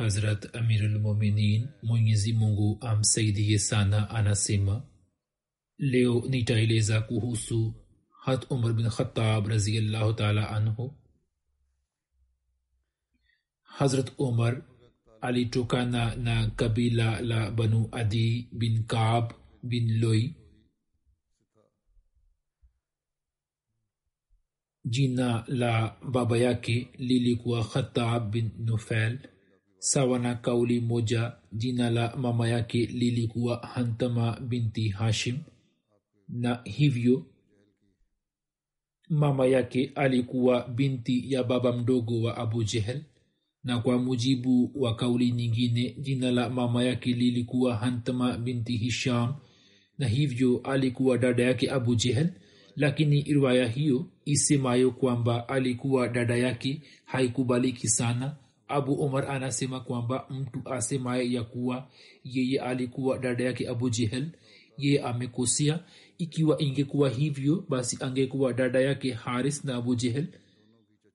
Hazrat Amirulmuminin Mwenyezi Mungu amsaidie sana anasema leo nitaeleza kuhusu hat Umar bin Khattab raziallahu taala anhu. Hazrat Umar alitokana na kabila la Banu Adi bin Kaab bin Loi. Jina la baba yake lilikuwa Khattab bin Nufail sawa na kauli moja jina la mama yake lilikuwa hantama binti hashim. Na hivyo mama yake alikuwa binti ya baba mdogo wa abu jehel. Na kwa mujibu wa kauli nyingine jina la mama yake lilikuwa hantama binti hisham. Na hivyo alikuwa dada yake abu jehel. Lakini riwaya hiyo isemayo kwamba alikuwa dada yake haikubaliki sana abu umar anasema kwamba mtu asemaye ya kuwa yeye alikuwa dada yake abu jehel yeye amekosia ikiwa ingekuwa hivyo basi angekuwa dada yake haris na abu jehel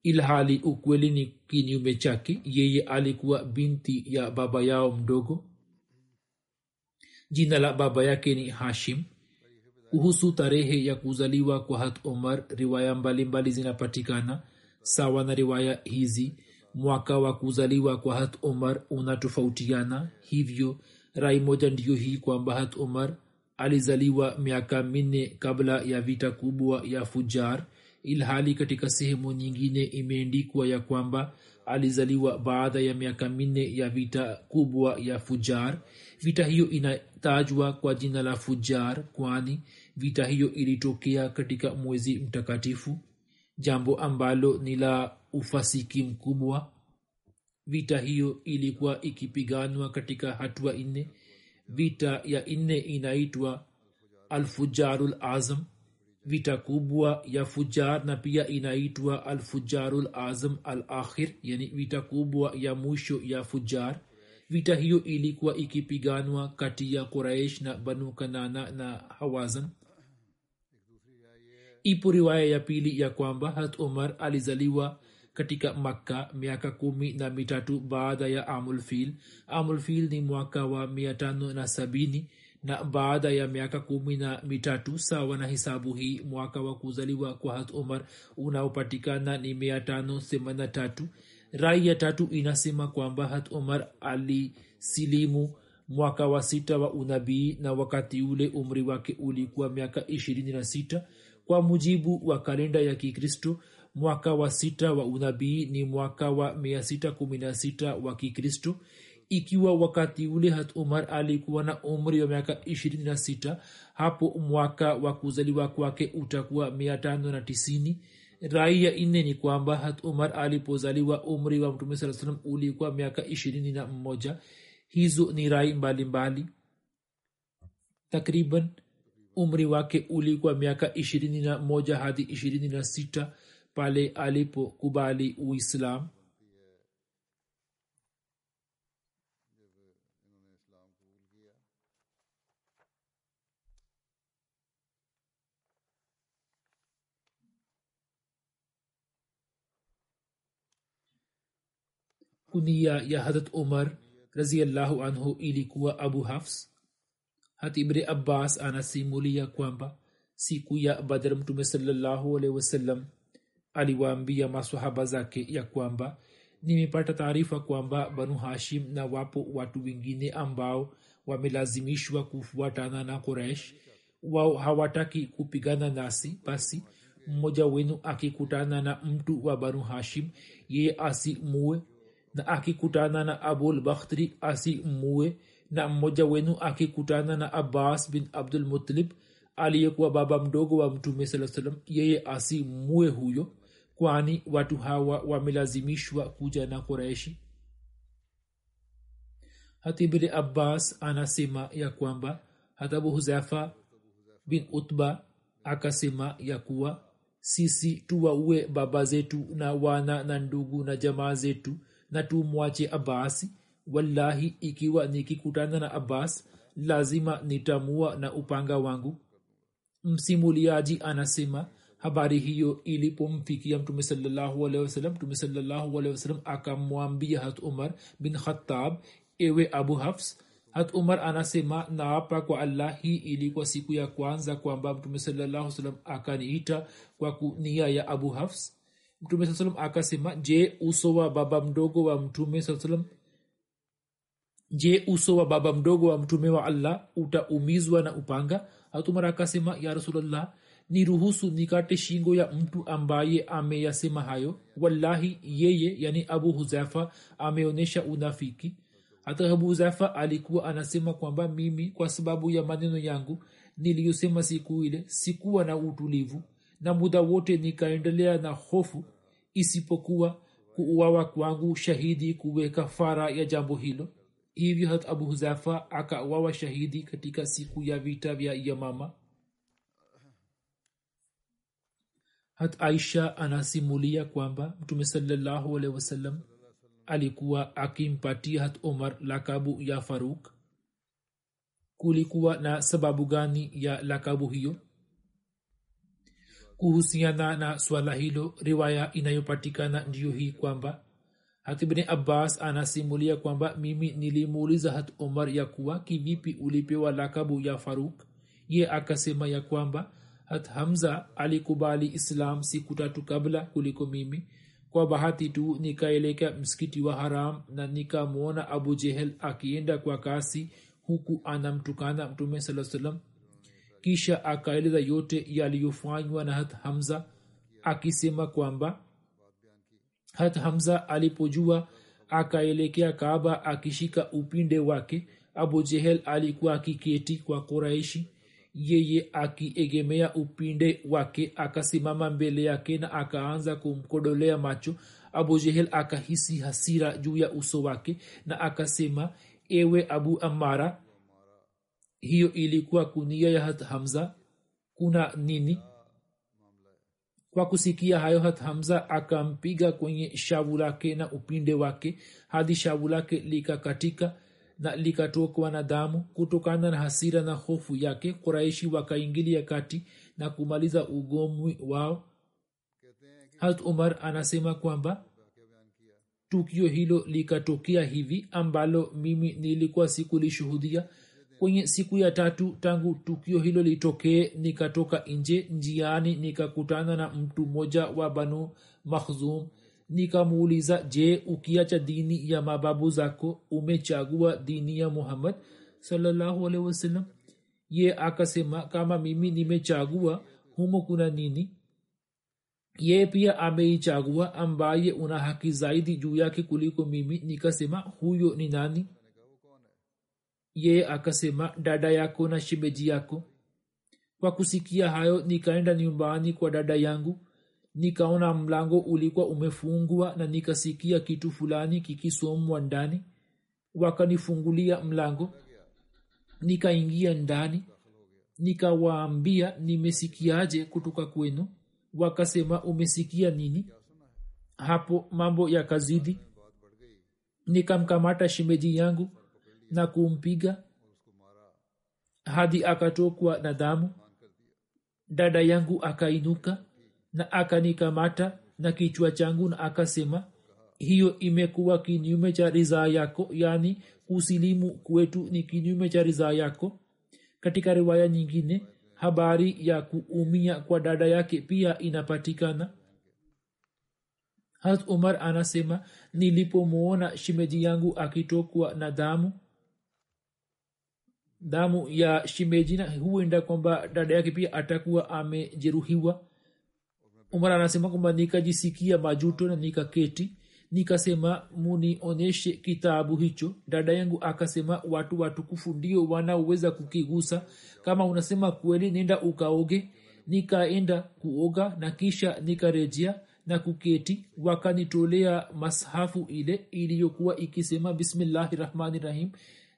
ilhali ukweli ni kinyume chake yeye alikuwa binti ya baba yao mdogo. Jina la baba yake ni hashim. Kuhusu tarehe ya kuzaliwa kwa hat umar riwaya mbalimbali zinapatikana sawa na riwaya hizi mwaka wa kuzaliwa kwa hat umar unatofautiana hivyo rai moja ndiyo hii kwamba hat umar alizaliwa miaka minne kabla ya vita kubwa ya fujar ilhali katika sehemu nyingine imeendikwa ya kwamba alizaliwa baada ya miaka minne ya vita kubwa ya fujar. Vita hiyo inatajwa kwa jina la fujar kwani vita hiyo ilitokea katika mwezi mtakatifu jambo ambalo ni la ufasiki mkubwa. Vita hiyo ilikuwa ikipiganwa katika hatua nne. Vita ya nne inaitwa alfujarul azam. Vita kubwa ya fujar na pia inaitwa alfujarul azam al akhir yani vita kubwa ya mwisho ya fujar. Vita hiyo ilikuwa ikipiganwa kati ya quraish na banu kanana na hawazan. Ipo riwaya ya pili ya kwamba hat umar alizaliwa katika makka miaka kumi na mitatu baada ya amulfil amulfil ni mwaka wa miatano na sabini na baada ya miaka kumi na mitatu sawa na hisabu hii mwaka wa kuzaliwa kwa hat umar unaopatikana ni miatano tatu. Rai ya tatu inasema kwamba hat umar alisilimu mwaka wa sita wa unabii na wakati ule umri wake ulikuwa miaka ishirini na sita. Kwa mujibu wa kalenda ya kikristo mwaka wa sita wa unabii ni mwaka wa 616 wa kikristo. Ikiwa wakati ule hat umar alikuwa na umri wa miaka 26 hapo mwaka wa kuzaliwa kwake utakuwa 590 rai ya nne ni kwamba hat umar alipozaliwa umri wa mtume saa salam ulikuwa miaka 21 hizo ni rai mbalimbali. Takriban umri wake ulikuwa miaka ishirini na moja hadi ishirini na sita pale alipokubali uislam kunia ya harat umar raziallahu anhu ilikuwa abu hafs hat ibn abbas anasimulia kwamba siku ya badr mtume sallallahu alaihi wasallam aliwaambia masahaba zake ya kwamba nimepata taarifa kwamba banu hashim na wapo watu wengine ambao wamelazimishwa kufuatana na koresh wao hawataki kupigana nasi. Basi mmoja wenu akikutana na mtu wa banu hashim yeye asimue na akikutana na abul bakhtri asimue na mmoja wenu akikutana na abbas bin abdul mutalib aliyekuwa baba mdogo wa mtume saa salam yeye asimue huyo kwani watu hawa wamelazimishwa kuja na quraishi? Hatibni abbas anasema ya kwamba hatabu huzafa bin utba akasema ya kuwa sisi tuwaue baba zetu na wana na ndugu na jamaa zetu na tumwache abasi wallahi ikiwa nikikutana na abbas lazima nitamua na upanga wangu. Msimuliaji anasema habari hiyo ilipomfikia mtume salallahu mtume salallahu akamwambia hat umar bin khatab ewe abu hafs hat umar anasema naapa kwa allah hii ilikuwa siku ya kwanza kwamba mtume salallahu salam akaniita kwa kunia ya abu hafs. Mtume saa akasema je uso wa baba mdogo wa mtume saa je uso wa baba mdogo wa mtume wa allah utaumizwa na upanga? Hatumar akasema ya rasulllah ni ruhusu nikate shingo ya mtu ambaye ameyasema hayo. Wallahi yeye yani abu huzafa ameonyesha unafiki. Hata abu huzafa alikuwa anasema kwamba mimi kwa sababu ya maneno yangu niliyosema siku ile sikuwa na utulivu na muda wote nikaendelea na hofu isipokuwa kuuawa kwangu shahidi kuweka fara ya jambo hilo. Hivyo hat abu huzafa akauawa shahidi katika siku ya vita vya yamama hat aisha anasimulia kwamba mtume salallahu alehi wasallam alikuwa akimpatia hat omar lakabu ya faruk. Kulikuwa na sababu gani ya lakabu hiyo? Kuhusiana na swala hilo riwaya inayopatikana ndiyo hii kwamba hatibni abbas anasimulia kwamba mimi nilimuuliza hat omar ya kuwa kivipi ulipewa lakabu ya faruk. Ye akasema ya kwamba hat hamza alikubali islam siku tatu kabla kuliko mimi. Kwa bahati tu nikaelekea msikiti wa haram na nikamwona abu jehel akienda kwa kasi huku anamtukana mtume saa salam kisha akaeleza yote yaliyofanywa na hat hamza akisema kwamba hat hamza alipojua akaelekea kaaba akishika upinde wake. Abu jehel alikuwa akiketi kwa kuraishi yeye akiegemea upinde wake akasimama mbele yake na akaanza kumkodolea macho. Abu jehel akahisi hasira juu ya uso wake na akasema ewe abu amara hiyo ilikuwa kunia ya hat hamza. Kuna nini? Kwa kusikia hayo hat hamza akampiga kwenye shavu lake na upinde wake hadi shavu lake likakatika na likatokwa na kutokana na hasira na hofu yake kuraishi wakaingilia kati na kumaliza ugomwi wao. Hat umar anasema kwamba tukio hilo likatokea hivi ambalo mimi nilikuwa sikulishuhudia kwenye siku ya tatu tangu tukio hilo litokee nikatoka nje njiani nikakutana na mtu mmoja wa banu makhzum nikamuuliza je ukiacha dini ya mababu zako umechagua dini ya muhammad sawasalam ye akasema kama mimi nimechagua humo kuna nini? Ye pia ameichagua ambaye una haki zaidi juu yake kuliko mimi. Nikasema huyo ni nani? Ye akasema dada yako na shimeji yako. Kwa kusikia hayo nikaenda nyumbani kwa dada yangu nikaona mlango ulikuwa umefungwa na nikasikia kitu fulani kikisomwa ndani. Wakanifungulia mlango. Nikaingia ndani. Nikawaambia nimesikiaje kutoka kwenu? Wakasema umesikia nini? Hapo mambo yakazidi. Nikamkamata shemeji yangu na kumpiga. Hadi akatokwa na damu. Dada yangu akainuka na akanikamata na kichwa changu na akasema hiyo imekuwa kinyume cha ridhaa yako yaani kusilimu kwetu ni kinyume cha ridhaa yako. Katika riwaya nyingine habari ya kuumia kwa dada yake pia inapatikana. Hat umar anasema nilipomwona shimeji yangu akitokwa na damu damu ya shimejina huenda kwamba dada yake pia atakuwa amejeruhiwa umar anasema kwamba nikajisikia majuto na nikaketi nikasema munionyeshe kitabu hicho. Dada yangu akasema watu watukufu ndio wanaoweza kukigusa. Kama unasema kweli nenda ukaoge. Nikaenda kuoga na kisha nikarejea na kuketi. Wakanitolea mashafu ile iliyokuwa ikisema bismillahi rahmani rahim.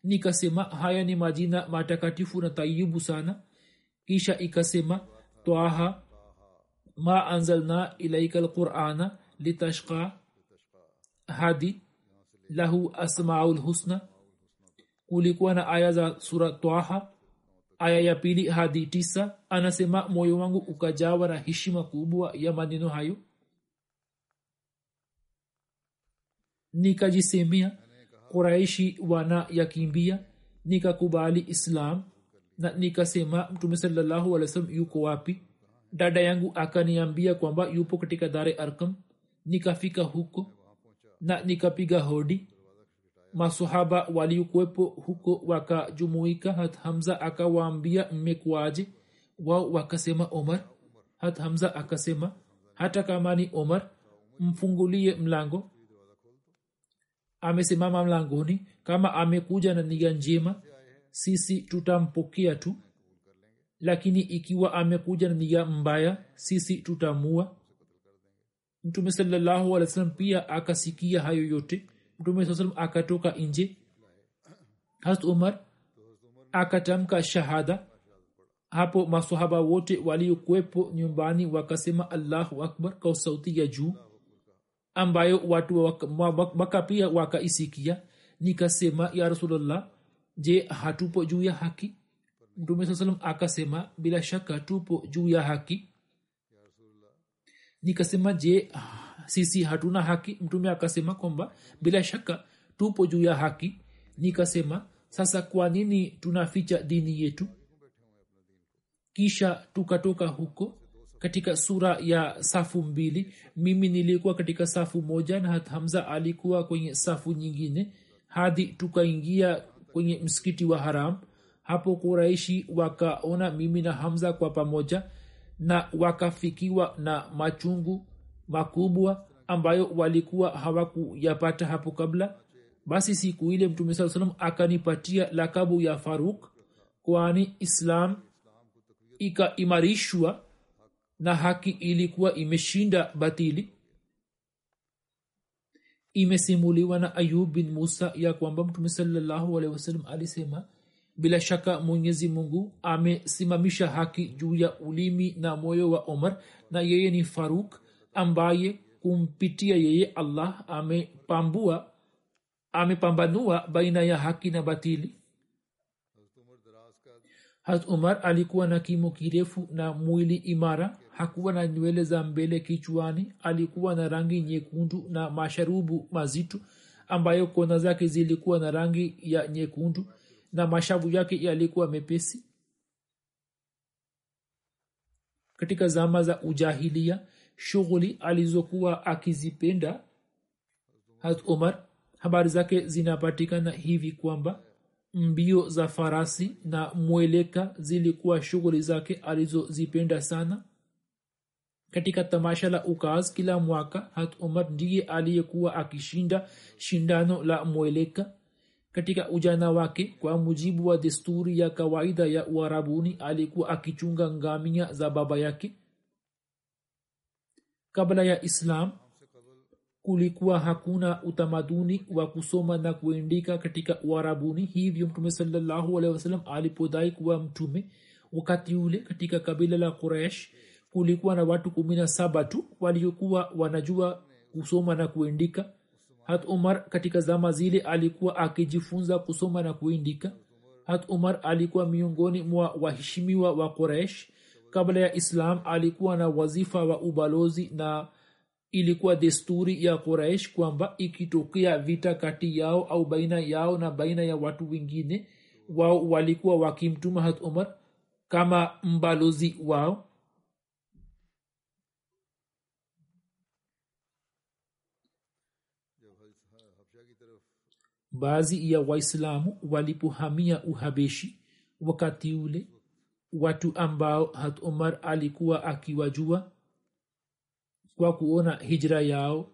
Nikasema haya ni majina matakatifu na tayibu sana. Kisha ikasema twaha ma anzalna ilaika lqurana litashqa hadi lahu asmau lhusna kulikuwa aya za sura twaha aya ya pili hadi tisa. Anasema moyo wangu ukajawa na heshima kubwa ya maneno hayo. Nikajisemea kuraishi wana yakimbia nikakubali islam na nikasema mtume salallahu alih yuko wapi dada yangu akaniambia kwamba yupo katika dare arkam nikafika huko na nikapiga hodi. Masahaba waliokuwepo huko wakajumuika hat hamza akawaambia mmekuaje wao wakasema omar. Hat hamza akasema hata kama ni omar mfungulie mlango. Amesimama mlangoni kama amekuja na niga njema sisi tutampokea tu lakini ikiwa amekuja na nia mbaya sisi tutamua. Mtume salallahu wasallam pia akasikia hayo yote. Mtume saa salam akatoka nje. Harat umar akatamka shahada. Hapo masahaba wote waliokuwepo nyumbani wakasema allahu akbar kwa sauti ya juu ambayo watu waka pia wakaisikia. Nikasema ya rasulllah je hatupo juu ya haki mtume saa salam akasema bila shaka tupo juu ya haki. Nikasema je sisi hatuna haki? Mtume akasema kwamba bila shaka tupo juu ya haki. Nikasema sasa kwa nini tunaficha dini yetu? Kisha tukatoka huko katika sura ya safu mbili. Mimi nilikuwa katika safu moja na hamza alikuwa kwenye safu nyingine. Hadi tukaingia kwenye msikiti wa haram hapo kuraishi wakaona mimi na hamza kwa pamoja na wakafikiwa na machungu makubwa ambayo walikuwa hawakuyapata hapo kabla. Basi siku ile mtume saa salam akanipatia lakabu ya faruk kwani islam ikaimarishwa na haki ilikuwa imeshinda batili. Imesimuliwa na ayub bin musa ya kwamba mtume salallahu alehi wasalam alisema bila shaka mwenyezi mungu amesimamisha haki juu ya ulimi na moyo wa omar na yeye ni faruk ambaye kumpitia yeye allah amepambua amepambanua baina ya haki na batili. Hat umar alikuwa na kimo kirefu na mwili imara. Hakuwa na nywele za mbele kichwani. Alikuwa na rangi nyekundu na masharubu mazito ambayo kona zake zilikuwa na rangi ya nyekundu na mashavu yake yalikuwa mepesi. Katika zama za ujahilia shughuli alizokuwa akizipenda hat umar habari zake zinapatikana hivi kwamba mbio za farasi na mweleka zilikuwa shughuli zake alizozipenda sana. Katika tamasha la ukaz kila mwaka hat umar ndiye aliyekuwa akishinda shindano la mweleka katika ujana wake kwa mujibu wa desturi ya kawaida ya uarabuni alikuwa akichunga ngamia za baba yake. Kabla ya islam kulikuwa hakuna utamaduni wa kusoma na kuendika katika uarabuni. Hivyo mtume salallahu alehi wasallam alipodai kuwa mtume wakati ule katika kabila la quraish kulikuwa na watu kumi na saba tu waliokuwa wanajua kusoma na kuandika hat umar katika zama zile alikuwa akijifunza kusoma na kuindika. Hat umar alikuwa miongoni mwa waheshimiwa wa quraish kabla ya islam alikuwa na wazifa wa ubalozi na ilikuwa desturi ya quraish kwamba ikitokea vita kati yao au baina yao na baina ya watu wengine wao walikuwa wakimtuma hat umar kama mbalozi wao baadhi ya waislamu walipohamia uhabeshi wakati ule watu ambao hat umar alikuwa akiwajua kwa kuona hijra yao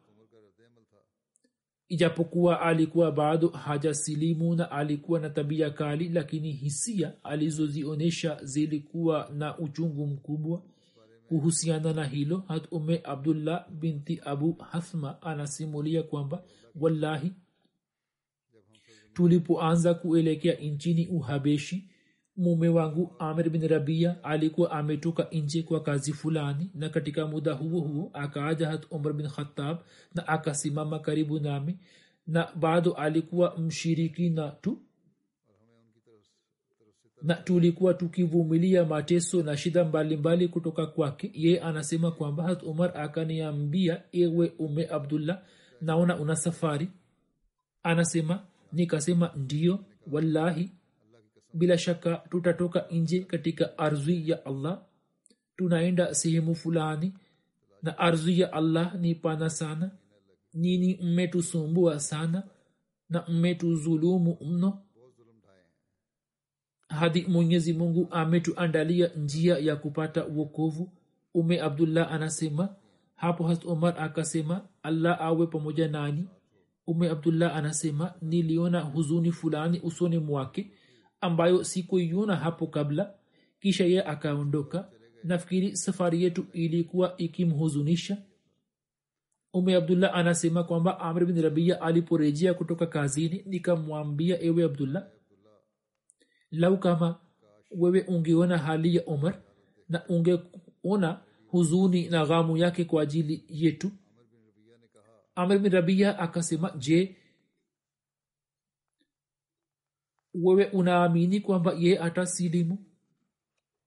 ijapokuwa alikuwa bado hajasilimu na alikuwa na tabia kali lakini hisia alizozionyesha zilikuwa na uchungu mkubwa. Kuhusiana na hilo hat ume abdullah binti abu hathma anasimulia kwamba wallahi tulipoanza kuelekea nchini uhabeshi mume wangu amir bin rabia alikuwa ametoka nje kwa kazi fulani na katika muda huo huo akaaja hat umar bin khatab na akasimama karibu nami na bado alikuwa mshirikina tu na tulikuwa tukivumilia mateso na shida mbalimbali kutoka kwake. Yeye anasema kwamba hat umar akaniambia ewe ume abdullah naona una safari. Anasema nikasema ndio wallahi bila shaka tutatoka nje katika ardhi ya allah. Tunaenda sehemu fulani na ardhi ya allah ni pana sana. Nini mmetusumbua sana na mmetuzulumu mno? Hadi mwenyezi mungu ametuandalia njia ya kupata uokovu ume abdullah anasema hapo hat omar akasema allah awe pamoja nani ume abdullah anasema niliona huzuni fulani usoni mwake ambayo sikuiona hapo kabla. Kisha ye akaondoka. Nafikiri safari yetu ilikuwa ikimhuzunisha. Ume abdullah anasema kwamba amr bin rabia aliporejea kutoka kazini nikamwambia ewe abdullah lau kama wewe ungeona hali ya umar na ungeona huzuni na ghamu yake kwa ajili yetu amr bin rabia akasema je wewe unaamini kwamba ye atasilimu?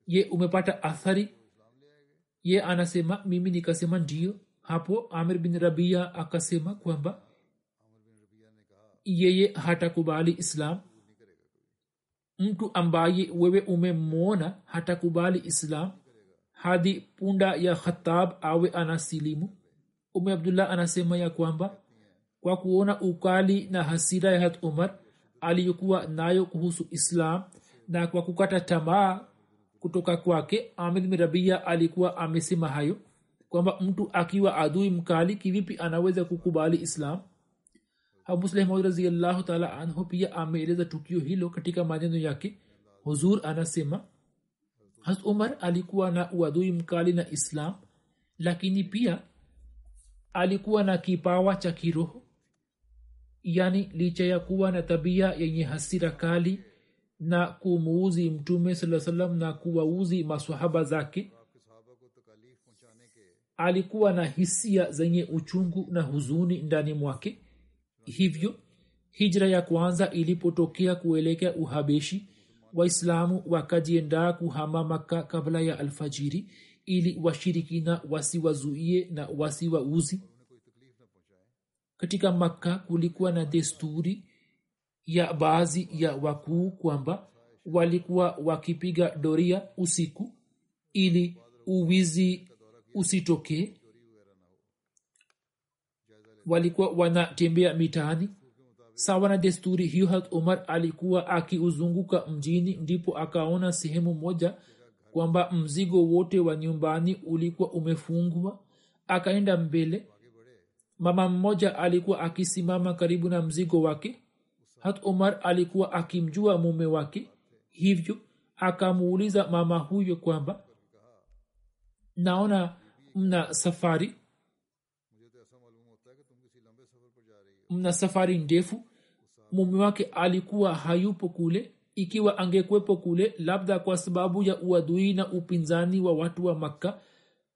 Ye umepata athari? Ye anasema mimi nikasema ndio. Hapo amir bin rabia akasema kwamba yeye hatakubali islam. Mtu ambaye wewe umemwona hatakubali islam. Hadi punda ya khatab awe anasilimu ume abdullah anasema ya kwamba kwa kuona ukali na hasira ya hat umar aliyokuwa nayo kuhusu islam na kwa kukata tamaa kutoka kwake amir mirabia rabia alikuwa amesema hayo kwamba mtu akiwa adui mkali kivipi anaweza kukubali islam? Taala anhu pia ameeleza tukio hilo katika maneno yake. Huzur anasema has umar alikuwa na uadui mkali na islam lakini pia alikuwa na kipawa cha kiroho yani licha ya kuwa na tabia yenye hasira kali na kumuuzi mtume saa salam na kuwauzi masahaba zake alikuwa na hisia zenye uchungu na huzuni ndani mwake. Hivyo hijra ya kwanza ilipotokea kuelekea uhabeshi waislamu wakajiendaa kuhama makka kabla ya alfajiri ili washirikina wasiwazuie na wasiwauzi katika makka kulikuwa na desturi ya baadhi ya wakuu kwamba walikuwa wakipiga doria usiku ili uwizi usitokee. Walikuwa wanatembea mitaani. Sawa na desturi hiyo hat umar alikuwa akiuzunguka mjini ndipo akaona sehemu moja kwamba mzigo wote wa nyumbani ulikuwa umefungwa akaenda mbele. Mama mmoja alikuwa akisimama karibu na mzigo wake. Hat umar alikuwa akimjua mume wake. Hivyo akamuuliza mama huyo kwamba naona mna safari? Mna safari ndefu. Mume wake alikuwa hayupo kule ikiwa angekwepo kule labda kwa sababu ya uadui na upinzani wa watu wa makka.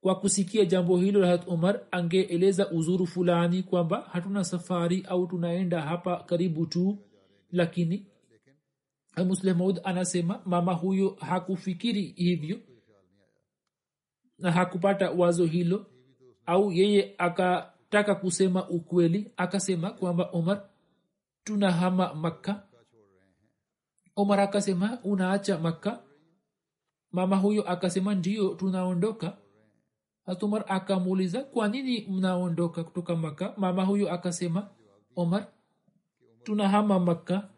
Kwa kusikia jambo hilo rahat umar angeeleza uzuru fulani kwamba hatuna safari au tunaenda hapa karibu tu lakini muslemud anasema mama huyo hakufikiri hivyo na hakupata wazo hilo au yeye akataka kusema ukweli akasema kwamba omar tunahama makka omar akasema unaacha makka? Mama huyo akasema ndio tunaondoka. Hatumar akamuuliza kwa nini mnaondoka kutoka makka? Mama huyo akasema omar tunahama makka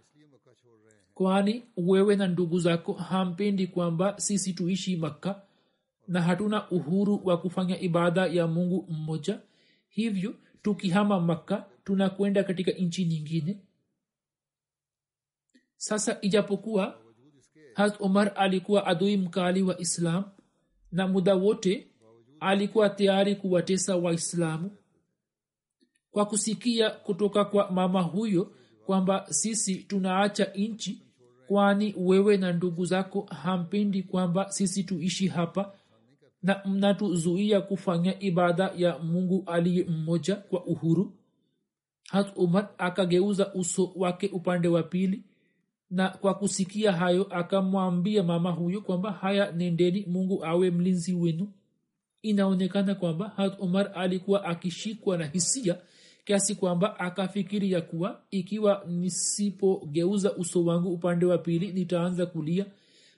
kwani wewe na ndugu zako hampendi kwamba sisi tuishi makka na hatuna uhuru wa kufanya ibada ya mungu mmoja. Hivyo tukihama makka tunakwenda katika nchi nyingine sasa ijapokuwa hat umar alikuwa adui mkali wa islam na muda wote alikuwa tayari kuwatesa waislamu kwa kusikia kutoka kwa mama huyo kwamba sisi tunaacha nchi kwani wewe na ndugu zako hampendi kwamba sisi tuishi hapa na mnatuzuia kufanya ibada ya mungu aliye mmoja kwa uhuru. Hat umar akageuza uso wake upande wa pili na kwa kusikia hayo akamwambia mama huyo kwamba haya nendeni mungu awe mlinzi wenu. Inaonekana kwamba hat umar alikuwa akishikwa na hisia kiasi kwamba akafikiri ya kuwa ikiwa nisipogeuza uso wangu upande wa pili nitaanza kulia.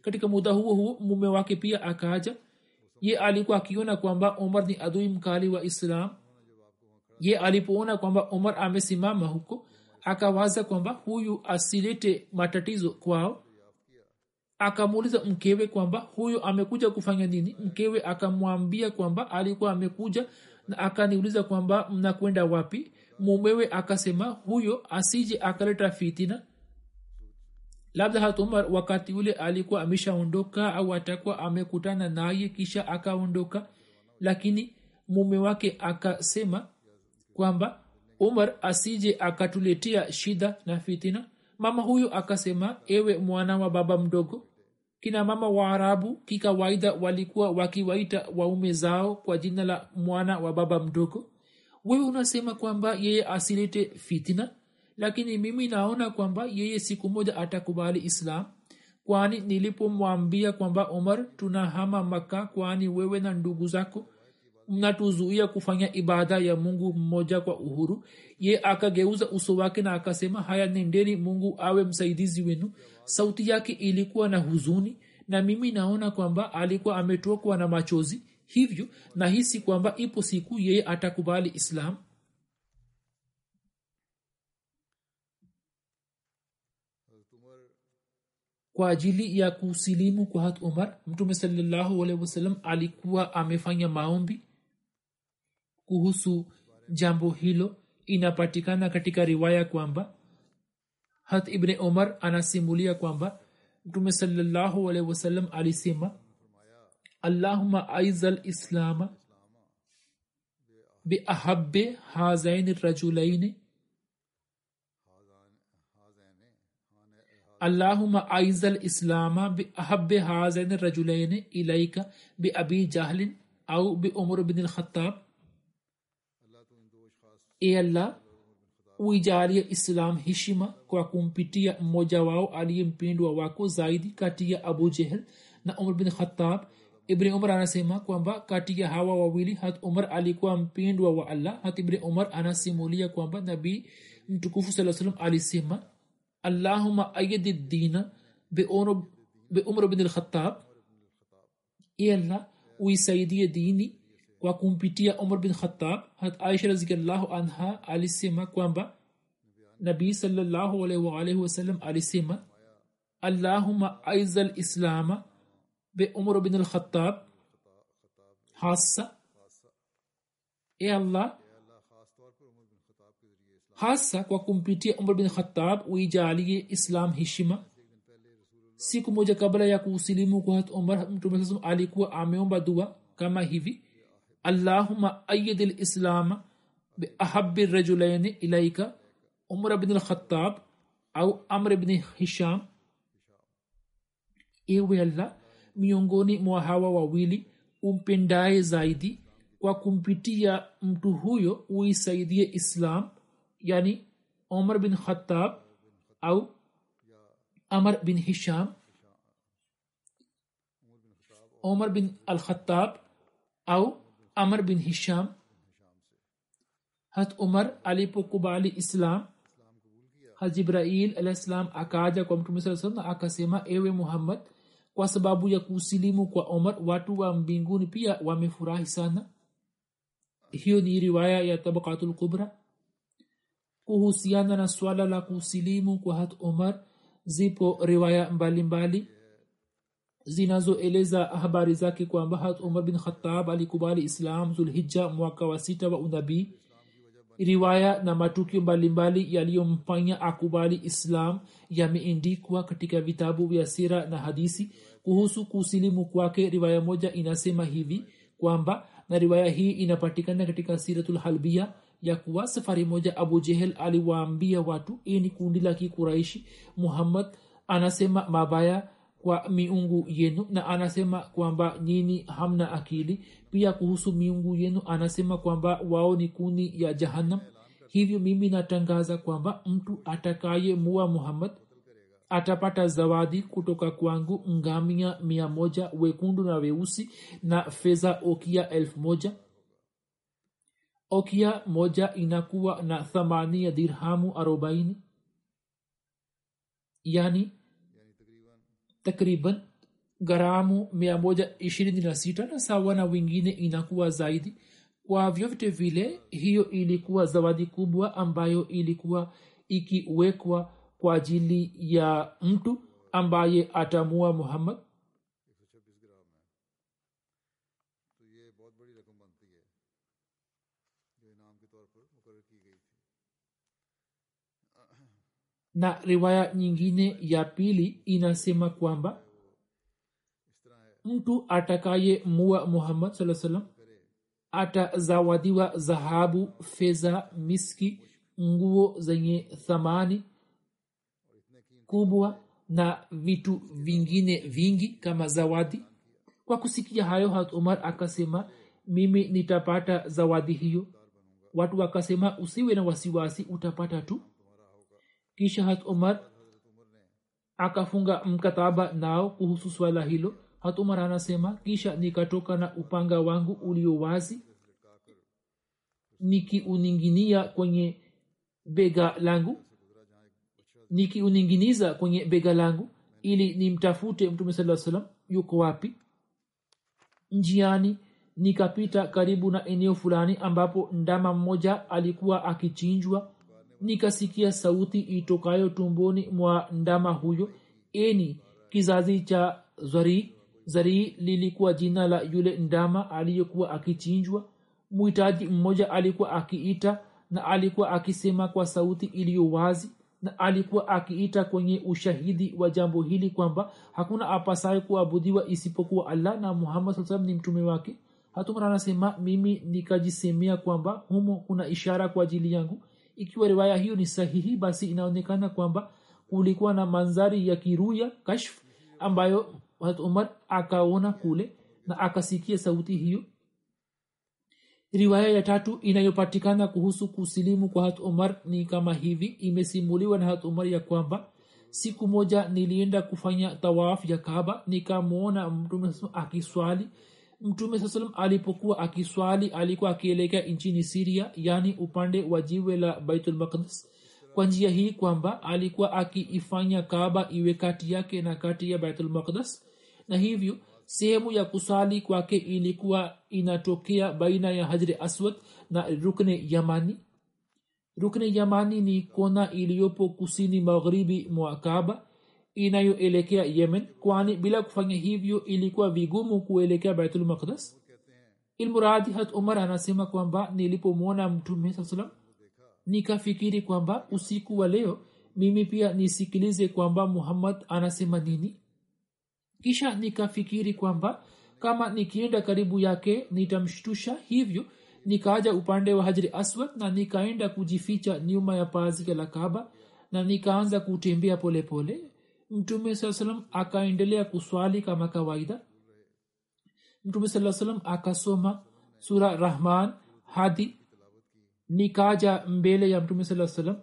Katika muda huo huo mume wake pia akaja ye alikuwa akiona kwamba omar ni adui mkali wa islam. Ye alipoona kwamba omar amesimama huko akawaza kwamba huyu asilete matatizo kwao. Akamuuliza mkewe kwamba huyu amekuja kufanya nini? Mkewe akamwambia kwamba alikuwa amekuja na akaniuliza kwamba mnakwenda wapi? Mumewe akasema huyo asije akaleta fitina. Labda hatumar wakati ule alikuwa ameshaondoka au atakuwa amekutana naye kisha akaondoka. Lakini mume wake akasema kwamba umar asije akatuletea shida na fitina. Mama huyo akasema ewe mwana wa baba mdogo kina mama waarabu kikawaida walikuwa wakiwaita waume zao kwa jina la mwana wa baba mdogo. Wewe unasema kwamba yeye asilete fitina lakini mimi naona kwamba yeye siku moja atakubali islam. Kwani nilipomwambia kwamba umar tunahama maka kwani wewe na ndugu zako mnatuzuia kufanya ibada ya mungu mmoja kwa uhuru. Ye akageuza uso wake na akasema haya nendeni mungu awe msaidizi wenu. Sauti yake ilikuwa na huzuni na mimi naona kwamba alikuwa ametokwa na machozi. Hivyo nahisi kwamba ipo siku yeye atakubali islam. Kwa ajili ya kusilimu kwa hat umar mtume wasallam alikuwa amefanya maombi kuhusu jambo hilo inapatikana katika riwaya kwamba hat ibne umar anasimulia kwamba mtume salallahu alehi wasallam alisema allahuma aiza lislama biahabe hazaini rajulaini اللهم أعز الإسلام بأحب هذين الرجلين إليك بأبي جهل أو بأمر بن الخطاب e allah uijalie islam heshima kwa kumpitia mmoja wao aliyempindwa wako zaidi kati ya abu jehl na umar bin khatab ibni umar anasema kwamba kati ya hawa wawili hat umar alikuwa mpindwa wa allah hat ibni umar anasimulia kwamba nabii mtukufu saa salam alisema allahuma ayidi dina beumar bin lkhatab e allah uisaidie dini kwa kumpitia umar bin khatab hat aisha raziallahu anha alisema kwamba nabii salallahu alaihi waalihi wasallam alisema allahuma aiza lislama beumar bin lkhatab hasa e allah hasa kwa kumpitia umar bin khatab uijalie islam heshima siku moja kabla ya kuusilimu kwa hat umar mtume alikuwa ameomba dua kama hivi allahuma ayid lislama biahabi rajulaini ilaika umar bn lkhatab au amr bni hisham. Ewe allah miongoni mwa hawa wawili umpendaye zaidi kwa kumpitia mtu huyo uisaidie islam yani omar bin khatab au amr bin hisham. Omar bin al khatab au amr bin hisham hat umar alipokubali islam hajibrail alah salam akaja kwa mtume saa salam akasema ewe muhammad kwa sababu ya kusilimu kwa omar watu wa mbinguni pia wamefurahi sana. Hiyo ni riwaya ya tabakatul kubra. Kuhusiana na swala la kusilimu kwa hat omar zipo riwaya mbalimbali. mbali zinazoeleza habari zake kwamba hat umar bin khatab alikubali islam zulhija mwaka wa sita wa unabii. Riwaya na matukio mbalimbali yaliyomfanya akubali islam yameendikwa katika vitabu vya sira na hadisi. Kuhusu kusilimu kwake riwaya moja inasema hivi kwamba na riwaya hii inapatikana katika siratulhalbia ya kuwa safari moja abu jehel aliwaambia watu ini kundi la kikuraishi muhammad anasema mabaya kwa miungu yenu na anasema kwamba nyini hamna akili. Pia kuhusu miungu yenu anasema kwamba wao ni kuni ya jahannam. Hivyo mimi natangaza kwamba mtu atakaye mua muhammad atapata zawadi kutoka kwangu ngamia mia moja wekundu na weusi na fedha okia elfu moja. Okia moja inakuwa na thamani ya dirhamu arobaini. Yani takriban garamu mia moja ishirini na sita sawa na wengine inakuwa zaidi. Kwa vyovyote vile hiyo ilikuwa zawadi kubwa ambayo ilikuwa ikiwekwa kwa ajili ya mtu ambaye atamua muhammad na riwaya nyingine ya pili inasema kwamba mtu atakaye mua muhammad saa salam atazawadiwa dhahabu fedha miski nguo zenye thamani kubwa na vitu vingine vingi kama zawadi. Kwa kusikia hayo hat umar akasema mimi nitapata zawadi hiyo. Watu wakasema usiwe na wasiwasi utapata tu kisha hat umar akafunga mkataba nao kuhusu swala hilo. Hat umar anasema kisha nikatoka na upanga wangu ulio wazi nikiuninginia kwenye bega langu nikiuninginiza kwenye bega langu ili nimtafute mtume saa salam yuko wapi? Njiani nikapita karibu na eneo fulani ambapo ndama mmoja alikuwa akichinjwa nikasikia sauti itokayo tumboni mwa ndama huyo. Eni kizazi cha zarii zarii lilikuwa jina la yule ndama aliyekuwa akichinjwa. Mwitaji mmoja alikuwa akiita na alikuwa akisema kwa sauti iliyo wazi na alikuwa akiita kwenye ushahidi wa jambo hili kwamba hakuna apasaye kuabudiwa isipokuwa allah na muhammad saa ni mtume wake. Hatumra anasema mimi nikajisemea kwamba humo kuna ishara kwa ajili yangu ikiwa riwaya hiyo ni sahihi basi inaonekana kwamba kulikuwa na manzari ya kiruya kashf ambayo hat umar akaona kule na akasikia sauti hiyo. Riwaya ya tatu inayopatikana kuhusu kusilimu kwa hat umar ni kama hivi. Imesimuliwa na hat umar ya kwamba siku moja nilienda kufanya tawaf ya kaba nikamwona mtume akiswali mtume saa salam alipokuwa akiswali alikuwa akielekea nchini siria yaani upande wa jiwe la baitulmaqdis kwa njia hii kwamba alikuwa akiifanya kaba iwe kati yake na kati ya baitulmaqdis na hivyo sehemu ya kusali kwake ilikuwa inatokea baina ya hajri aswad na rukne yamani. Rukne yamani ni kona iliyopo kusini magharibi mwa kaba inayoelekea yemen. Kwani bila kufanya hivyo ilikuwa vigumu kuelekea baitul maqdas ilmuradi hat umar anasema kwamba nilipomwona mtume saa salam nikafikiri kwamba usiku wa leo mimi pia nisikilize kwamba muhammad anasema nini. Kisha nikafikiri kwamba kama nikienda karibu yake nitamshtusha hivyo. Nikaja upande wa hajri aswad na nikaenda kujificha nyuma ya paazika la kaba na nikaanza kutembea polepole pole. Mtume saa salam akaendelea kuswali kama kawaida. Mtume saa salam akasoma sura rahman hadi nikaja mbele ya mtume saa salam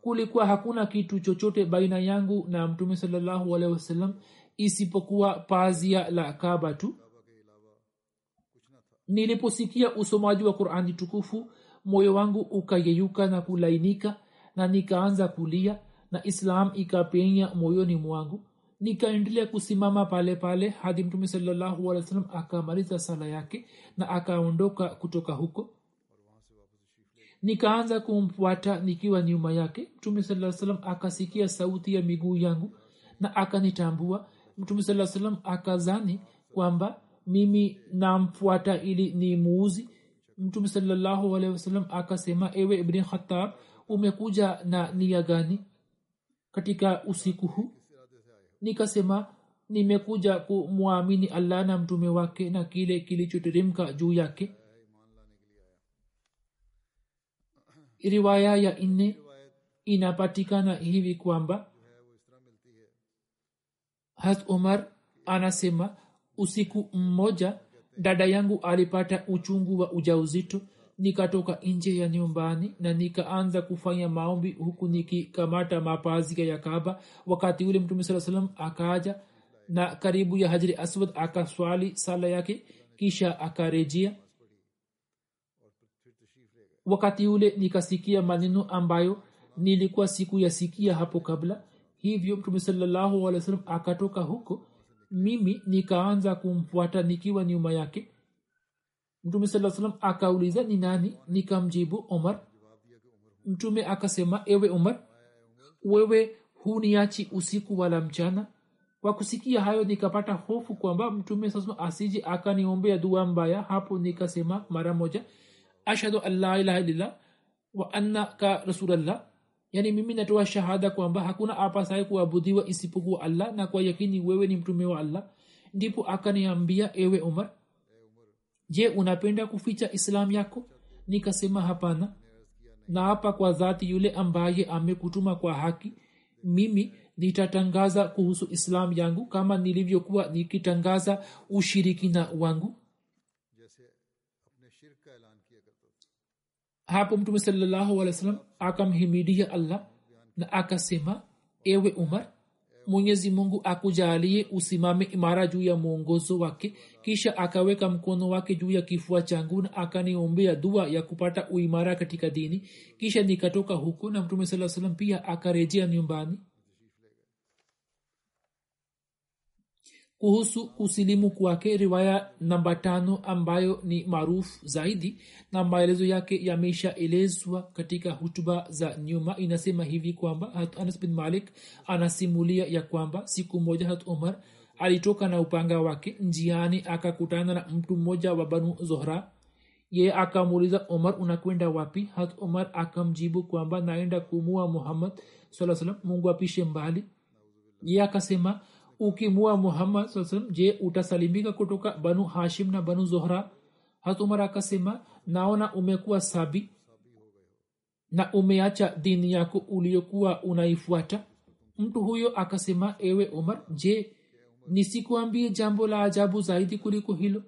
kulikuwa hakuna kitu chochote baina yangu na mtume salallahu alehi wasallam isipokuwa pazia la kaba tu. Niliposikia usomaji wa qurani tukufu moyo wangu ukayeyuka na kulainika na nikaanza kulia na islam ikapenya moyoni mwangu. Nikaendelea kusimama pale pale hadi mtume wa akamaliza sala yake na akaondoka kutoka huko. Nikaanza kumfuata nikiwa nyuma yake. Mtume saa salam akasikia sauti ya miguu yangu na akanitambua. Mtume saa salam akazani kwamba mimi namfuata ili ni muuzi. Mtume salallahu akasema ewe ibni khatab umekuja na nia gani katika usiku huu. Nikasema nimekuja kumwamini allah na mtume wake na kile kilichoteremka juu yake. Riwaya ya nne inapatikana hivi kwamba hat umar anasema usiku mmoja dada yangu alipata uchungu wa ujauzito nikatoka nje ya nyumbani na nikaanza kufanya maombi huku nikikamata mapazia ya kaba wakati ule mtume saa salam akaja na karibu ya hajri aswad akaswali sala yake kisha akarejea. Wakati ule nikasikia maneno ambayo nilikuwa siku yasikia hapo kabla. Hivyo mtume salallahu alih wa sallam akatoka huko mimi nikaanza kumfuata nikiwa nyuma yake mtume saa salam akauliza ni nani? Nikamjibu omar. Mtume akasema ewe omar wewe huniachi usiku wala mchana? Kwa kusikia hayo nikapata hofu kwamba mtume sasa asiji akaniombea dua mbaya. Hapo nikasema mara moja ashhadu an la ilaha illallah wa annaka rasulllah yani mimi natoa shahada kwamba hakuna apasaye kuabudiwa isipokuwa allah na kwa yakini wewe ni mtume wa allah. Ndipo akaniambia ewe umar je unapenda kuficha islam yako? Nikasema hapana. Na hapa kwa dhati yule ambaye amekutuma kwa haki mimi nitatangaza kuhusu islam yangu kama nilivyokuwa nikitangaza ushirikina wangu. Hapo mtume salllahu alih wa sallam akamhimidia allah na akasema ewe umar mwenyezi mungu akujalie usimame imara juu ya mwongozo wake kisha akaweka mkono wake juu ya kifua changu na akaniombea dua ya kupata uimara katika dini. Kisha nikatoka huko na mtume saa salam pia akarejea nyumbani kuhusu kusilimu kwake riwaya namba tano ambayo ni maarufu zaidi na maelezo yake yameshaelezwa katika hutuba za nyuma. Inasema hivi kwamba anas bin malik anasimulia ya kwamba siku moja hat umar alitoka na upanga wake njiani akakutana na mtu mmoja wa banu zohra. Ye akamuuliza umar unakwenda wapi? Hat umar akamjibu kwamba naenda kumua muhammad saa salam mungu apishe mbali. Ye akasema ukimua muhammad saa salam je utasalimika kutoka banu hashim na banu zohra hat akasema naona umekuwa sabi na umeacha dini yako uliyokuwa unaifuata. Mtu huyo akasema ewe umar je nisikuambie jambo la ajabu zaidi kuliko hilo?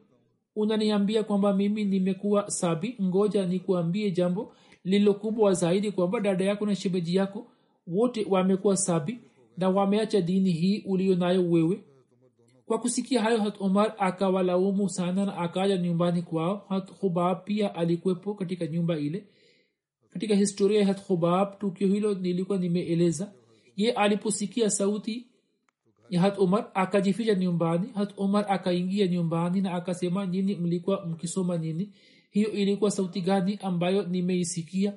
Unaniambia kwamba mimi nimekuwa sabi ngoja nikuambie jambo lililokubwa zaidi kwamba dada yako na shemeji yako wote wamekuwa sabi na wameacha dini hii uliyo nayo wewe? Kwa kusikia hayo hat umar akawalaumu sana na akaja nyumbani kwao. Hat hubab pia alikwepo katika nyumba ile. Katika historia ya hat hubab tukio hilo nilikuwa nimeeleza. Ye aliposikia sauti ya hat umar akajificha nyumbani. Hat umar akaingia nyumbani na akasema nini mlikuwa mkisoma nini? Hiyo ilikuwa sauti gani ambayo nimeisikia?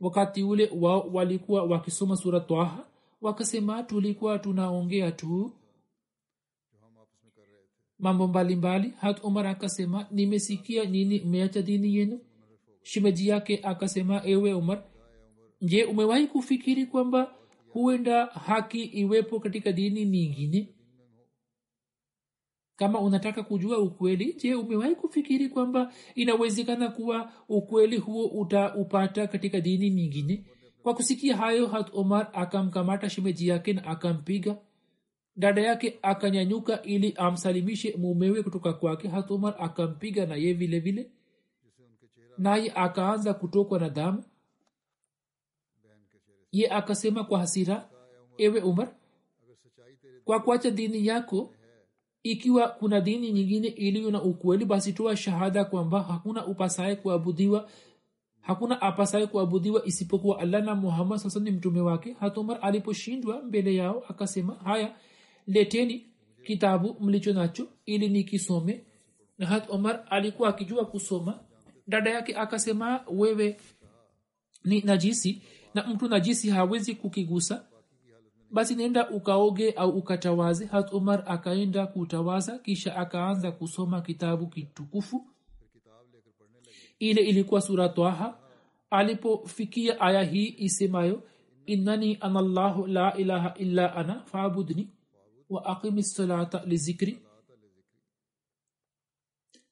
Wakati ule wao walikuwa wakisoma sura twaha wakasema tulikuwa tunaongea tu mambo mbalimbali. Hat umar akasema nimesikia nini? Mmeacha dini yenu? Shimeji yake akasema ewe umar je umewahi kufikiri kwamba huenda haki iwepo katika dini nyingine? Kama unataka kujua ukweli je umewahi kufikiri kwamba inawezekana kuwa ukweli huo utaupata katika dini nyingine kwa kusikia hayo hat omar akamkamata shemeji yake na akampiga. Dada yake akanyanyuka ili amsalimishe mumewe kutoka kwake. Hat omar akampiga na ye vile vile. Naye akaanza kutokwa na damu. Ye akasema kwa hasira ewe umar kwa kuacha dini yako ikiwa kuna dini nyingine iliyo na ukweli basi toa shahada kwamba hakuna upasaye kuabudiwa hakuna apasaye kuabudiwa isipokuwa allah na muhammad sasa ni mtume wake. Hatumar aliposhindwa mbele yao akasema haya leteni kitabu mlicho nacho ili nikisome. Na hat omar alikuwa akijua kusoma. Dada yake akasema wewe ni najisi na mtu najisi hawezi kukigusa. Basi nenda ukaoge au ukatawaze. Hat omar akaenda kutawaza kisha akaanza kusoma kitabu kitukufu ile ilikuwa sura twaha alipofikia aya hii isemayo innani anallahu la ilaha illa ana faabudni wa aqimi salata lizikri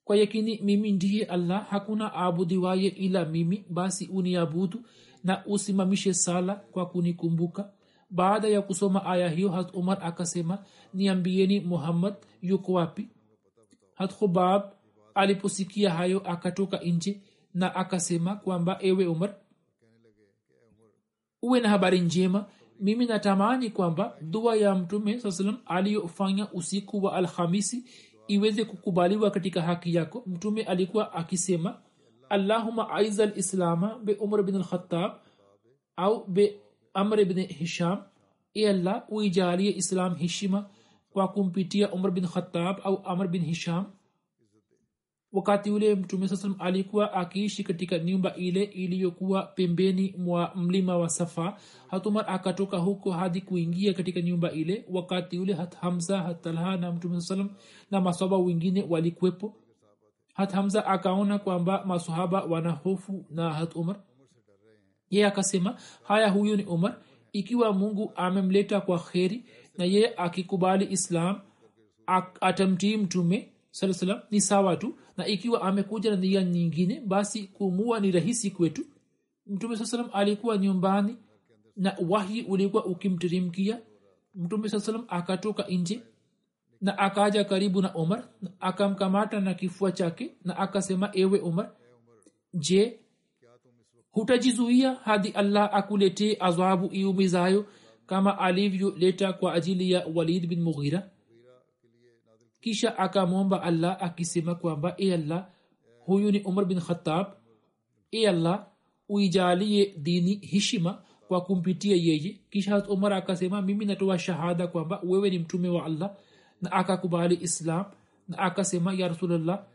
kwa yakini mimi ndiye allah. Hakuna aabudiwaye ila mimi. Basi uniabudu na usimamishe sala kwa kunikumbuka. Baada ya kusoma aya hiyo hat umar akasema niambieni muhammad yuko wapi? Hat khubab aliposikia hayo akatoka nje na akasema kwamba ewe umar uwe na habari njema. Mimi natamani kwamba dua ya mtume saa salam aliyofanya usiku wa alhamisi iweze kukubaliwa katika haki yako. Mtume alikuwa akisema allahuma aiza lislama be umar bin alkhatab au be amr bin hisham. E allah uijalie islam heshima kwa kumpitia umar bin khatab au amr bin hisham wakati ule mtume saa alikuwa akiishi katika nyumba ile iliyokuwa pembeni mwa mlima wa safa. Hatumar akatoka huko hadi kuingia katika nyumba ile. Wakati ule hat hamza hat na mtume saa na masahaba wengine walikwepo hat hamza akaona kwamba masahaba wana hofu na hat umar. Ye akasema haya huyu ni umar. Ikiwa mungu amemleta kwa kheri na yeye akikubali islam atamtii mtume salam ni sawa tu. Na ikiwa amekuja na nia nyingine basi kumua ni rahisi kwetu. Mtume saa salam alikuwa nyumbani na wahi ulikuwa ukimtirimkia mtume saa salam akatoka nje na akaja karibu na umar akamkamata na kifua chake na akasema ewe umar je hutajizuia hadi allah akuletee adhabu iumizayo kama alivyoleta kwa ajili ya walid bin mughira kisha akamwomba allah akisema kwamba e allah huyu ni umar bin khatab e allah uijalie dini heshima kwa kumpitia yeye. Kisha umar akasema mimi natoa shahada kwamba wewe ni mtume wa allah. Na akakubali islam na akasema ya rasulllah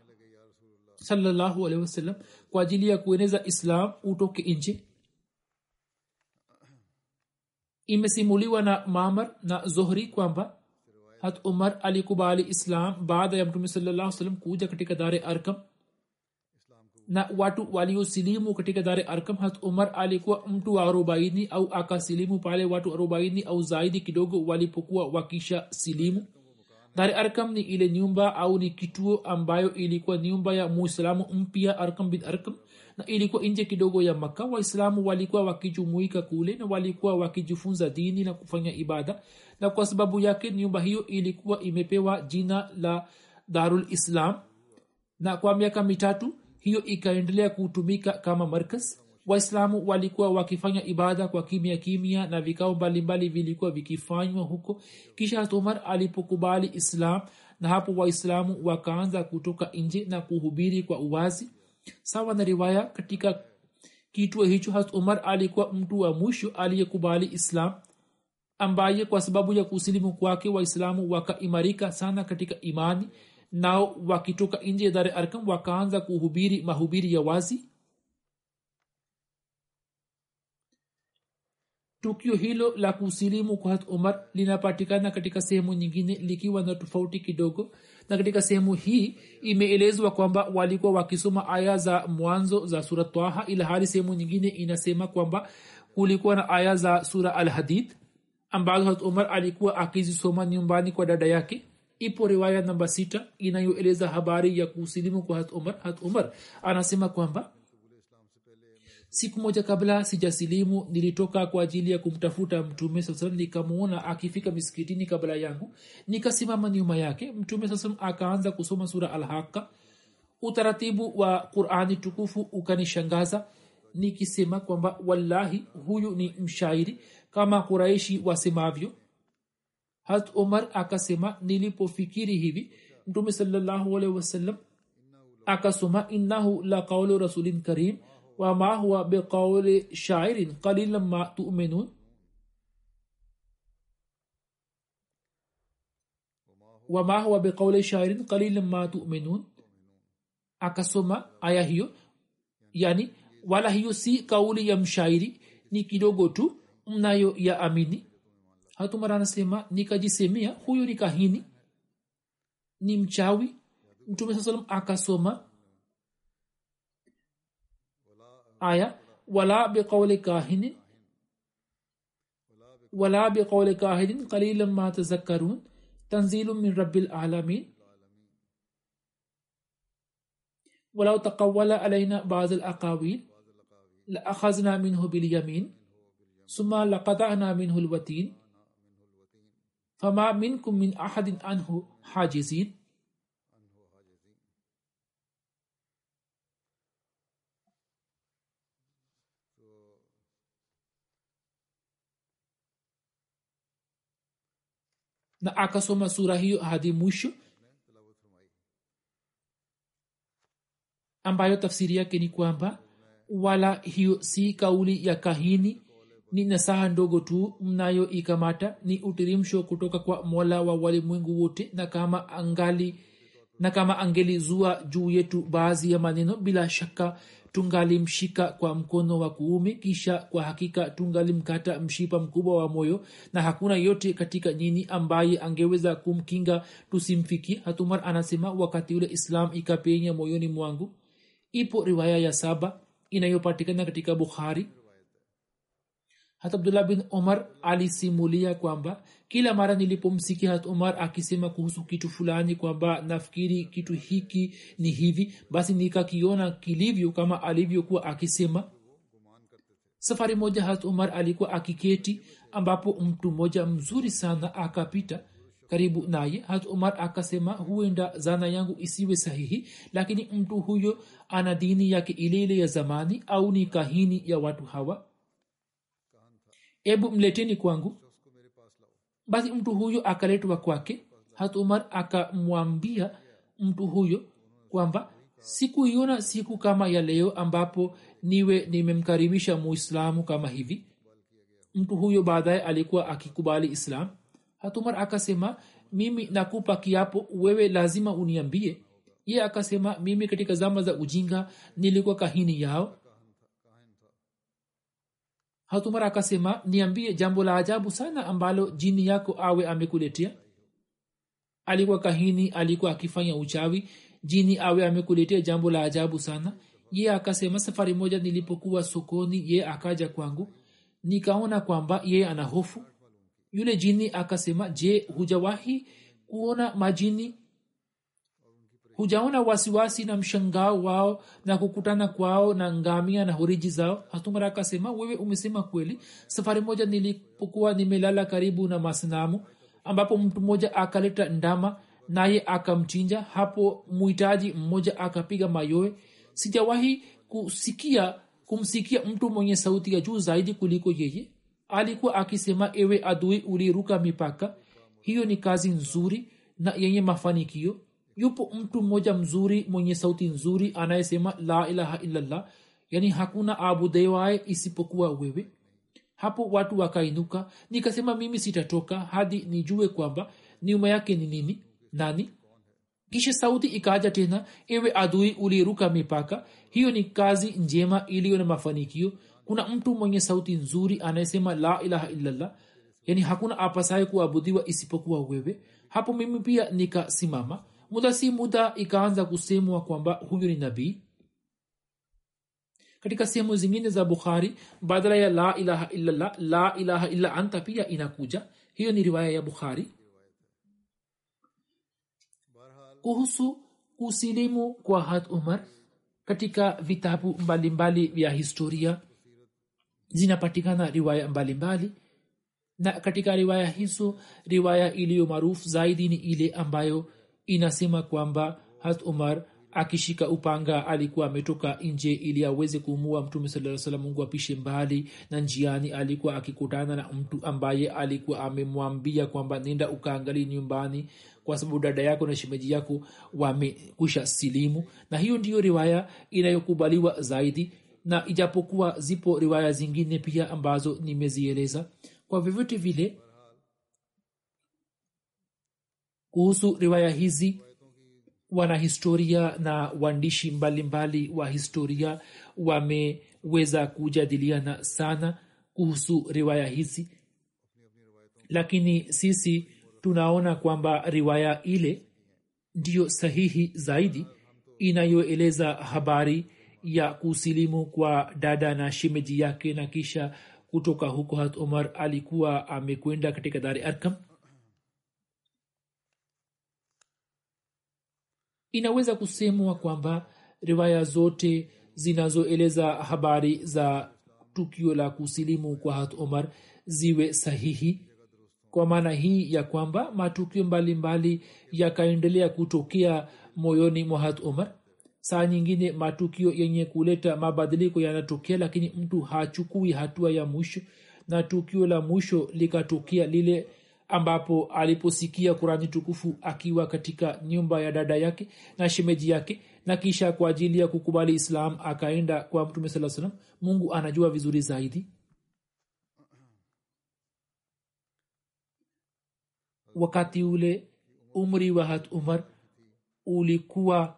salllahu alehi wasallam kwa ajili ya kueneza islam utoke nje. Imesimuliwa na mamar na zohri kwamba hat umar alikubali islam baada ya mtume sallallahu salam kuja katika dare arkam. Na watu waliosilimu katika dare arkam hat umar alikuwa mtu wa arobaini au akasilimu pale watu arobaini au zaidi kidogo walipokuwa wakisha silimu dare arkam ni ile nyumba au ni kituo ambayo ilikuwa nyumba ya muislamu mpya arkam bin arkam na ilikuwa nje kidogo ya maka waislamu walikuwa wakijumuika kule na walikuwa wakijifunza dini na kufanya ibada na kwa sababu yake nyumba hiyo ilikuwa imepewa jina la darul islam na kwa miaka mitatu hiyo ikaendelea kutumika kama markas waislamu walikuwa wakifanya ibada kwa kimya kimya na vikao mbalimbali vilikuwa vikifanywa huko. Kisha umar alipokubali islam na hapo waislamu wakaanza kutoka nje na kuhubiri kwa uwazi. Sawa na riwaya katika kituo hicho hat umar alikuwa mtu wa mwisho aliyekubali islam ambaye kwa sababu ya kusilimu kwake waislamu wakaimarika sana katika imani nao wakitoka nje ya dare arkam wakaanza kuhubiri mahubiri ya wazi tukio hilo la kusilimu kwa hat umar linapatikana katika sehemu nyingine likiwa na tofauti kidogo na katika sehemu hii imeelezwa kwamba walikuwa wakisoma aya za mwanzo za sura twaha ila hali sehemu nyingine inasema kwamba kulikuwa na aya za sura alhadid ambazo hat umar alikuwa akizisoma nyumbani kwa dada yake. Ipo riwaya namba sita inayoeleza habari ya kusilimu kwa hat umar hat umar anasema kwamba siku moja kabla sijasilimu nilitoka kwa ajili ya kumtafuta mtume saa nikamuona akifika miskitini kabla yangu. Nikasimama nyuma yake mtume saa akaanza kusoma sura alhaka utaratibu wa qurani tukufu ukanishangaza nikisema kwamba wallahi huyu ni mshairi kama kuraishi wasemavyo. Hat umar akasema nilipofikiri hivi mtume sallahualhi alaihi wasallam akasoma innahu la qaulu rasulin karim wama هو بقول shairin قليلا ما تؤمنون وما هو بقول شاعر قليلا ما تؤمنون akasoma aya hiyo. Yani wala hiyo si kauli ya mshairi ni kidogo tu mnayo ya amini. Hatumara anasema nikajisemea huyo ni kahini ni mchawi. Mtume saa salam akasoma آية ولا بقول كاهن ولا بقول كاهن قليلا ما تذكرون تنزيل من رب العالمين. ولو تقول علينا بعض الأقاويل لأخذنا منه باليمين ثم لقطعنا منه الوتين فما منكم من أحد عنه حاجزين. Na akasoma sura hiyo hadi mwisho ambayo tafsiri yake ni kwamba wala hiyo si kauli ya kahini ni nasaha ndogo tu mnayoikamata ni utirimsho kutoka kwa mola wa walimwengu wote na kama angali na kama angelizua juu yetu baadhi ya maneno bila shaka tungalimshika kwa mkono wa kuume kisha kwa hakika tungalimkata mshipa mkubwa wa moyo na hakuna yote katika nyini ambaye angeweza kumkinga tusimfikie. Hatumar anasema wakati ule islam ikapenya moyoni mwangu. Ipo riwaya ya saba inayopatikana katika bukhari hat abdullah bin omar alisimulia kwamba kila mara nilipomsikia hat omar akisema kuhusu kitu fulani kwamba nafikiri kitu hiki ni hivi basi nikakiona kilivyo kama alivyokuwa akisema. Safari moja hat omar alikuwa akiketi ambapo mtu mmoja mzuri sana akapita karibu naye. Hat umar akasema huenda zana yangu isiwe sahihi lakini mtu huyo ana dini yake ile ile ya zamani au ni kahini ya watu hawa ebu mleteni kwangu. Basi mtu huyo akaletwa kwake. Hat umar akamwambia mtu huyo kwamba sikuiona siku kama ya leo ambapo niwe nimemkaribisha muislamu kama hivi. Mtu huyo baadaye alikuwa akikubali islam. Hatumar akasema mimi nakupa kiapo wewe lazima uniambie. Ye akasema mimi katika zama za ujinga nilikuwa kahini yao hatumar akasema niambie jambo la ajabu sana ambalo jini yako awe amekuletea. Alikuwa kahini alikuwa akifanya uchawi jini awe amekuletea jambo la ajabu sana. Ye akasema safari moja nilipokuwa sokoni ye akaja kwangu. Nikaona kwamba ye ana hofu. Yule jini akasema je hujawahi kuona majini hujaona wasiwasi na mshangao wao na kukutana kwao na ngamia na horiji zao? Hatumara akasema wewe umesema kweli. Safari moja nilipokuwa nimelala karibu na masinamu ambapo mtu mmoja akaleta ndama naye akamchinja. Hapo muhitaji mmoja akapiga mayowe. Sijawahi kusikia kumsikia mtu mwenye sauti ya juu zaidi kuliko yeye. Alikuwa akisema ewe adui uliruka mipaka. Hiyo ni kazi nzuri na yenye mafanikio yupo mtu mmoja mzuri mwenye sauti nzuri anayesema la ilaha illallah. Yani hakuna abudewae isipokuwa wewe. Hapo watu wakainuka. Nikasema mimi sitatoka hadi nijue kwamba nyuma yake ni nini nani. Kisha sauti ikaja tena ewe adui uliruka mipaka. Hiyo ni kazi njema iliyo na mafanikio. Kuna mtu mwenye sauti nzuri anayesema la ilaha illallah. Yani hakuna apasaye kuabudiwa isipokuwa wewe. Hapo mimi pia nikasimama muda si muda ikaanza kusemwa kwamba huyu ni nabii. Katika sehemu zingine za bukhari badala ya la ilaha illallah la ilaha illa anta pia inakuja. Hiyo ni riwaya ya bukhari. Kuhusu kusilimu kwa had umar katika vitabu mbalimbali vya historia zinapatikana riwaya mbalimbali. Mbali. na katika riwaya hizo riwaya iliyo maarufu zaidi ni ile ambayo inasema kwamba hat umar akishika upanga alikuwa ametoka nje ili aweze kumua mtume saa salam mungu apishe mbali na njiani alikuwa akikutana na mtu ambaye alikuwa amemwambia kwamba nenda ukaangali nyumbani kwa sababu dada yako na shemeji yako wamekwisha silimu. Na hiyo ndiyo riwaya inayokubaliwa zaidi na ijapokuwa zipo riwaya zingine pia ambazo nimezieleza. Kwa vyovyote vile kuhusu riwaya hizi wanahistoria na waandishi mbalimbali wa historia wameweza kujadiliana sana kuhusu riwaya hizi. Lakini sisi tunaona kwamba riwaya ile ndiyo sahihi zaidi inayoeleza habari ya kusilimu kwa dada na shemeji yake na kisha kutoka huko hat umar alikuwa amekwenda katika dari arkam inaweza kusemwa kwamba riwaya zote zinazoeleza habari za tukio la kusilimu kwa hat omar ziwe sahihi. Kwa maana hii ya kwamba matukio mbalimbali yakaendelea kutokea moyoni mwa hat omar. Saa nyingine matukio yenye kuleta mabadiliko yanatokea lakini mtu hachukui hatua ya mwisho na tukio la mwisho likatokea lile ambapo aliposikia kurani tukufu akiwa katika nyumba ya dada yake na shemeji yake na kisha kwa ajili ya kukubali islam akaenda kwa mtume saa salam mungu anajua vizuri zaidi. Wakati ule umri wa hat umar ulikuwa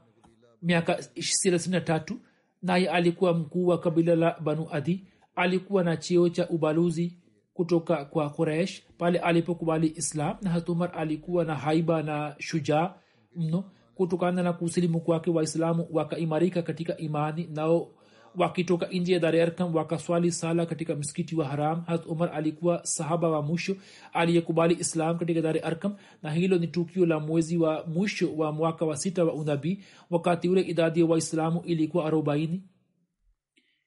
miaka thelathini na tatu naye alikuwa mkuu wa kabila la banu adi alikuwa na cheo cha ubaluzi kutoka kwa quraish pale alipokubali islam. Na hatumar alikuwa na haiba na shujaa mno kutokana na kusilimu kwake. Waislamu wakaimarika katika imani nao wakitoka nje ya dararkam wakaswali sala katika msikiti wa haram. Hat umar alikuwa sahaba wa mwisho aliyekubali islam katika dari arkam na hilo ni tukio la mwezi wa mwisho wa mwaka wa sita wa unabii. Wakati ule idadi ya waislamu ilikuwa arobaini.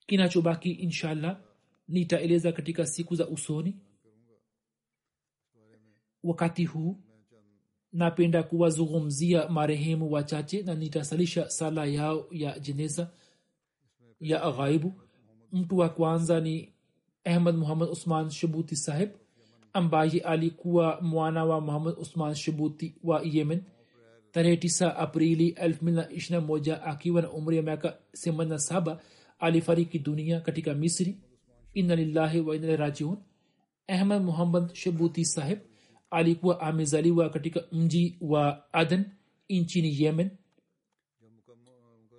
Kinachobaki inshallah nitaeleza katika siku za usoni. Wakati huu napenda kuwazungumzia marehemu wachache na nitasalisha sala yao ya jeneza ya ghaibu. Mtu wa kwanza ni ahmad muhammad usman shabuti saheb ambaye alikuwa mwana wa muhammad usman shabuti wa yemen. Tarehe 9 aprili 221 akiwa na umri ya miaka 87 alifariki dunia katika misri inna lillahi wa inna rajiun. Ahmad muhammad shabuti sahib alikuwa amezaliwa katika mji wa aden nchini yemen.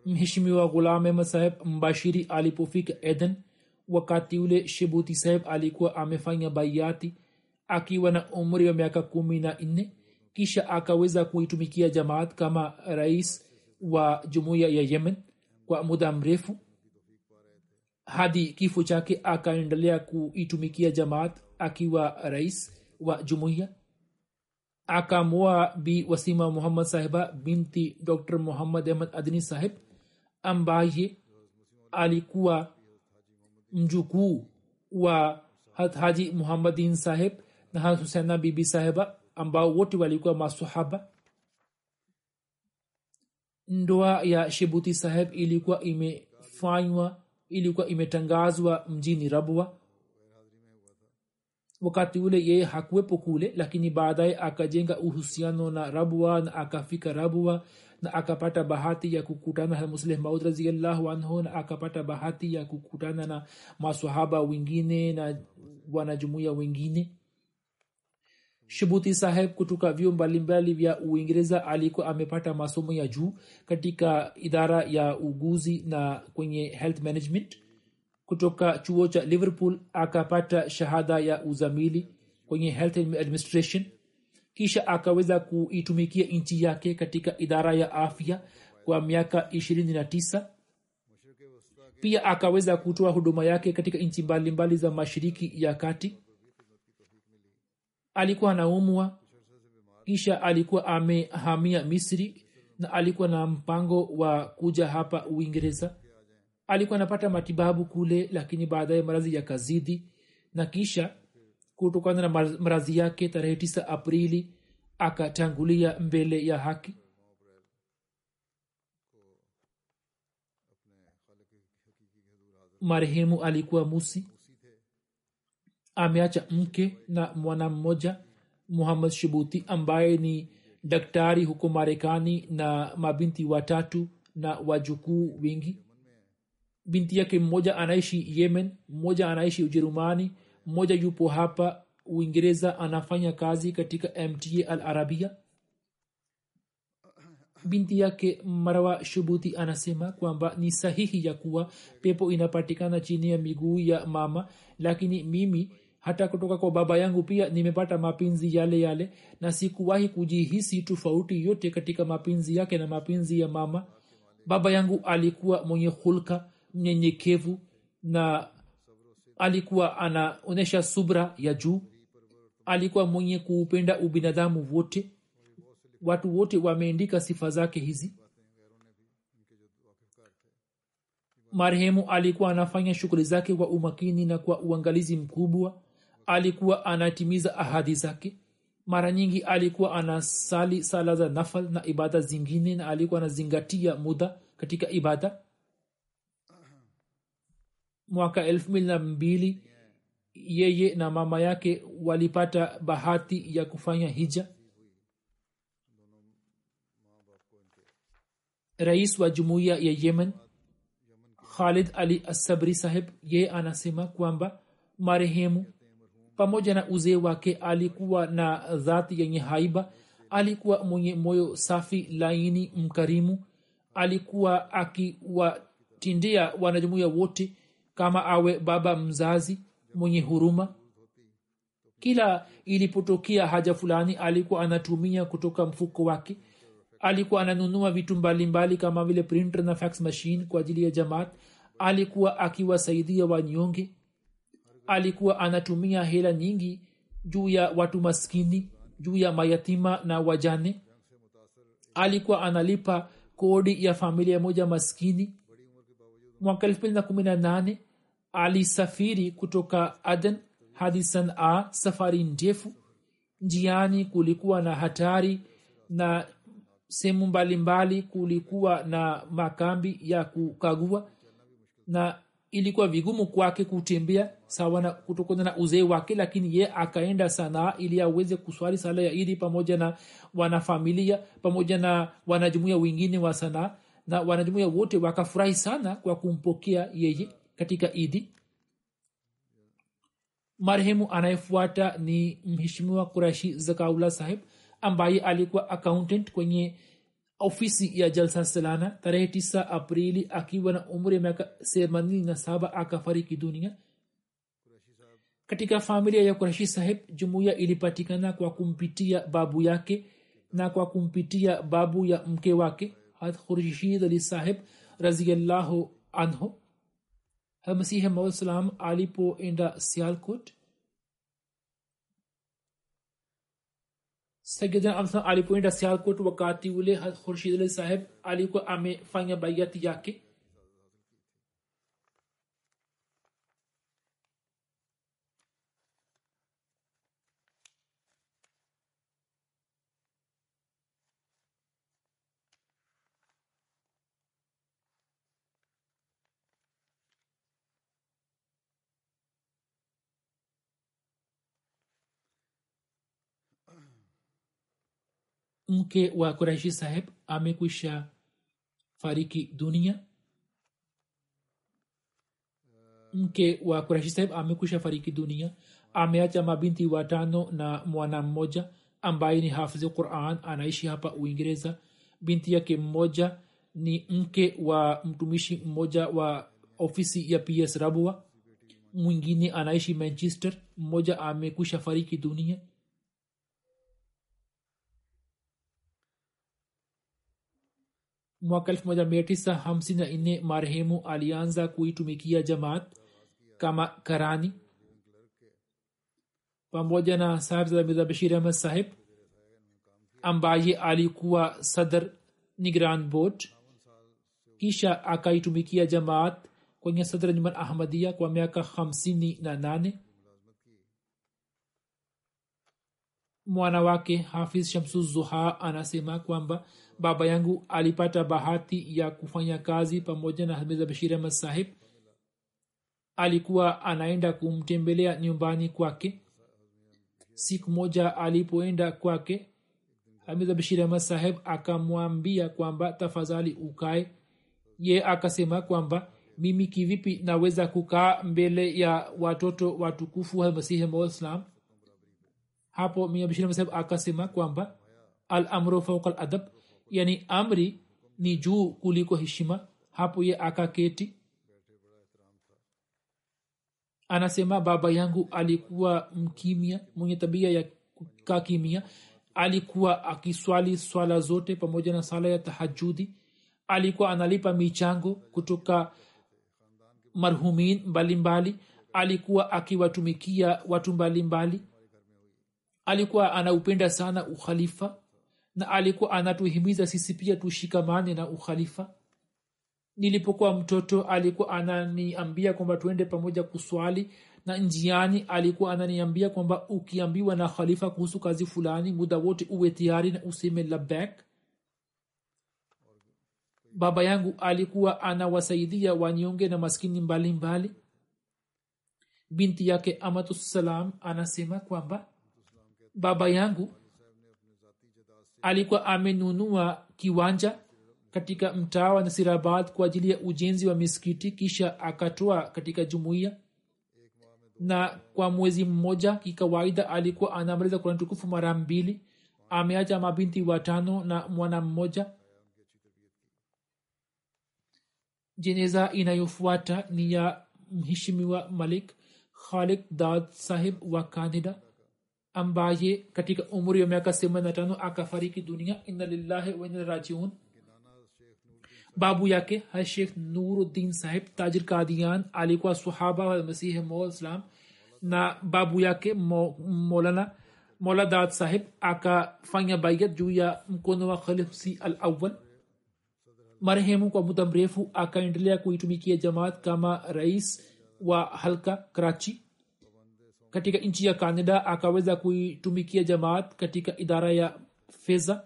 Mheshimiwa ghulam ahmad saheb mbashiri alipofika eden wakati ule shebuti saheb alikuwa amefanya baiati akiwa na umri wa miaka kumi na nne kisha akaweza kuitumikia jamaat kama rais wa jumuiya ya yemen kwa muda mrefu hadi kifo chake akaendelea kuitumikia jamaat akiwa rais wa jumuiya. Akamoa bi wasima muhammad sahiba binti dr muhammad ahmad adni sahib ambaye alikuwa mjukuu wa haji muhammadin sahib na husena bibi sahiba ambao wote walikuwa masahaba ndoa ya shebuti sahib ilikuwa imefanywa ilikuwa imetangazwa mjini rabwa. Wakati ule yeye hakuwepo kule lakini baadaye akajenga uhusiano na rabwa na akafika rabwa na akapata bahati ya kukutana na musleh maud raziallahu anhu na akapata bahati ya kukutana na maswahaba wengine na wanajumuia wengine shubuti saheb kutoka vyuo mbalimbali vya uingereza alikuwa amepata masomo ya juu katika idara ya uguzi na kwenye health management. Kutoka chuo cha liverpool akapata shahada ya uzamili kwenye health administration. Kisha akaweza kuitumikia nchi yake katika idara ya afya kwa miaka 29 pia akaweza kutoa huduma yake katika nchi mbalimbali za mashiriki ya kati alikuwa anaumwa kisha alikuwa amehamia misri na alikuwa na mpango wa kuja hapa uingereza. Alikuwa anapata matibabu kule lakini baadaye maradhi yakazidi na kisha kutokana na maradhi yake tarehe 9 aprili akatangulia mbele ya haki. Marehemu alikuwa musi ameacha mke na mwana mmoja muhammad shibuti ambaye ni daktari huko marekani na mabinti watatu na wajukuu wengi. Binti yake mmoja anaishi yemen mmoja anaishi ujerumani mmoja yupo hapa uingereza anafanya kazi katika mta al arabia binti yake marwa shubuti anasema kwamba ni sahihi ya kuwa pepo inapatikana chini ya miguu ya mama lakini mimi hata kutoka kwa baba yangu pia nimepata mapenzi yale yale na sikuwahi kujihisi tofauti yote katika mapenzi yake na mapenzi ya mama. Baba yangu alikuwa mwenye hulka mnyenyekevu na alikuwa anaonyesha subra ya juu. Alikuwa mwenye kuupenda ubinadamu wote. Watu wote wameandika sifa zake hizi. Marehemu alikuwa anafanya shughuli zake kwa umakini na kwa uangalizi mkubwa alikuwa anatimiza ahadi zake. Mara nyingi alikuwa anasali sala za nafal na ibada zingine na alikuwa anazingatia muda katika ibada. Mwaka elfu mbili na mbili yeye na mama yake walipata bahati ya kufanya hija. Rais wa jumuiya ya yemen khalid ali asabri saheb yeye anasema kwamba marehemu pamoja na uzee wake alikuwa na dhati yenye haiba alikuwa mwenye moyo safi laini mkarimu alikuwa akiwatindia wanajumuia wote kama awe baba mzazi mwenye huruma. Kila ilipotokea haja fulani alikuwa anatumia kutoka mfuko wake. Alikuwa ananunua vitu mbalimbali kama vile printer na fax machine kwa ajili ya jamaat. Alikuwa akiwasaidia wanyonge alikuwa anatumia hela nyingi juu ya watu maskini juu ya mayatima na wajane. Alikuwa analipa kodi ya familia moja maskini. Mwaka elfu mbili na kumi na nane alisafiri kutoka aden hadi sanaa safari ndefu. Njiani kulikuwa na hatari na sehemu mbalimbali kulikuwa na makambi ya kukagua na ilikuwa vigumu kwake kutembea sawa na kutokana na uzee wake lakini ye akaenda sanaa ili aweze kuswali sala ya idi pamoja na wanafamilia pamoja na wanajumuia wengine wa sanaa na wanajumuia wote wakafurahi sana kwa kumpokea yeye katika idi. Marehemu anayefuata ni mheshimiwa kurashi zakaula saheb ambaye alikuwa accountant kwenye ofisi ya jalsa salana tarehe tisa aprili akiwa na umri ya miaka themanini na saba akafariki dunia katika familia ya kurashi saheb jumuiya ilipatikana kwa kumpitia babu yake na kwa kumpitia babu ya mke wake had khurshid ali saheb raziallahu anhu masihi maud salam alipoenda sialkot sagidan amsa alipoenda sialkot wakati ule khurshid ali saheb alikuwa amefanya baiati yake mke wa kuraishi saheb amekwisha fariki dunia. Mke wa kuraishi saheb amekwisha fariki dunia. Ameacha mabinti watano na mwana mmoja ambaye ni hafidhi quran anaishi hapa uingereza. Binti yake mmoja ni mke wa mtumishi mmoja wa ofisi ya ps rabua. Mwingine anaishi manchester. Mmoja amekwisha fariki dunia mwaka 1954 marehemu alianza kuitumikia jamaat kama karani. Pamoja na sahibzada mirza bashir ahmad sahib ambaye alikuwa sadr nigran board kisha akaitumikia jamaat kwenye sadr njman ahmadia kwa miaka 58 mwana wake hafiz shamsu zuha anasema kwamba baba yangu alipata bahati ya kufanya kazi pamoja na hamiza bashir ahmad sahib. Alikuwa anaenda kumtembelea nyumbani kwake. Siku moja alipoenda kwake hamiza bashir ahmad saheb akamwambia kwamba tafadhali ukae. Ye akasema kwamba mimi kivipi naweza kukaa mbele ya watoto watukufu wa maislam hapo miabishirmasab akasema kwamba al amru fauka ladab yani amri ni juu kuliko heshima. Hapo ye akaketi. Anasema baba yangu alikuwa mkimya mwenye tabia ya kakimia alikuwa akiswali swala zote pamoja na sala ya tahajudi alikuwa analipa michango kutoka marhumin mbalimbali. Alikuwa akiwatumikia watu mbalimbali alikuwa anaupenda sana ukhalifa na alikuwa anatuhimiza sisi pia tushikamane na ukhalifa nilipokuwa mtoto alikuwa ananiambia kwamba tuende pamoja kuswali na njiani alikuwa ananiambia kwamba ukiambiwa na khalifa kuhusu kazi fulani muda wote uwe tayari na useme labek baba yangu alikuwa anawasaidia wanyonge na maskini mbalimbali mbali. binti yake amatussalam anasema kwamba baba yangu alikuwa amenunua kiwanja katika mtaa wa nasirabad kwa ajili ya ujenzi wa miskiti kisha akatoa katika jumuiya. Na kwa mwezi mmoja kikawaida alikuwa anamaliza kurani tukufu mara mbili. Ameacha mabinti watano na mwana mmoja. Jeneza inayofuata ni ya mheshimiwa malik khalik dad sahib wa canada ambaye katika umri wa miaka themanini na tano akafariki dunia inna lillahi wa inna rajiun babu yake hashekh nuruddin sahib tajir kadian alikuwa sahaba wa masihi maislam na babu yake molana mola dad sahib akafanya bayat juu ya mkono wa khalifsi al awal marehemu kwa muda mrefu akaendelea kuitumikia jamaat kama rais wa halka karachi katika nchi ya canada akaweza kuitumikia jamaat katika idara ya fedha.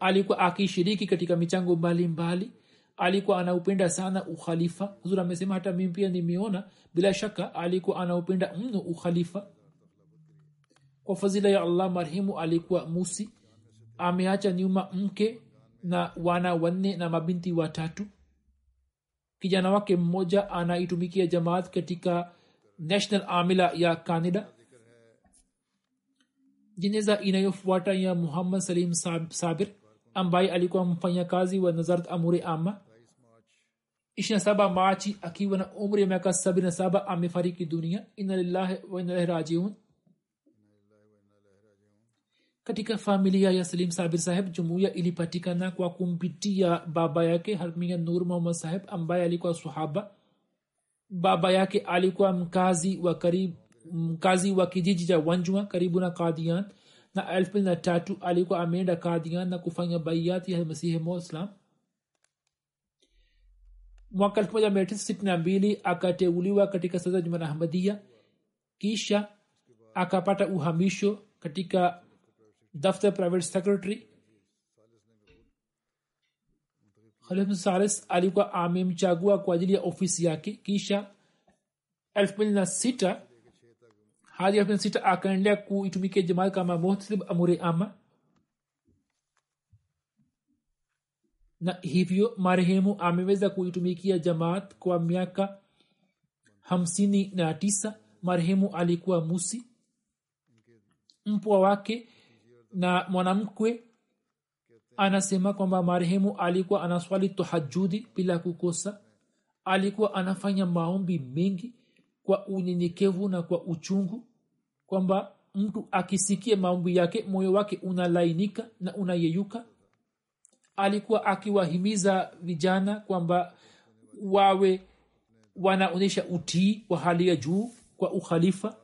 Alikuwa akishiriki katika michango mbalimbali. Alikuwa anaupenda sana ukhalifa. Huzur amesema hata mimi pia nimeona bila shaka alikuwa anaupenda mno ukhalifa. Kwa fadhila ya allah marhimu alikuwa musi. Ameacha nyuma mke na wana wanne na mabinti watatu. Kijana wake mmoja anaitumikia jamaat katika national amila ya canada. Jeneza inayofuata ya muhammad salim sabir ambaye alikuwa mfanyakazi wa nazarat amuri ama ishirina saba machi akiwa na umri ya miaka sabini na saba amefariki dunia. Ina lillahi wa rajiun. Katika familia ya salim sabir saheb jumuiya ilipatikana kwa kumpitia baba yake harmia nur muhammad saheb ambaye alikuwa sahaba baba yake alikuwa mkazi wa karibu mkazi wa kijiji cha wanjua karibu na kadian na elfu mbili na tatu alikuwa ameenda kadian na kufanya baiati ya masihi moslam mwaka elfu moja mia tisa sitini na mbili akateuliwa katika sasa jumana ahmadia kisha akapata uhamisho katika daftar private secretary khalif salis alikuwa amemchagua kwa ajili ya ofisi yake. Kisha elfu mbili na sita hadi elfu akaendelea kuitumikia jamaat kama muhtasib amuri ama na hivyo marehemu ameweza kuitumikia jamaat kwa miaka hamsini na tisa. Marehemu alikuwa musi mpwa wake na mwanamkwe anasema kwamba marehemu alikuwa anaswali tahajudi bila kukosa. Alikuwa anafanya maombi mengi kwa unyenyekevu na kwa uchungu kwamba mtu akisikia maombi yake moyo wake unalainika na unayeyuka. Alikuwa akiwahimiza vijana kwamba wawe wanaonyesha utii wa hali ya juu kwa ukhalifa.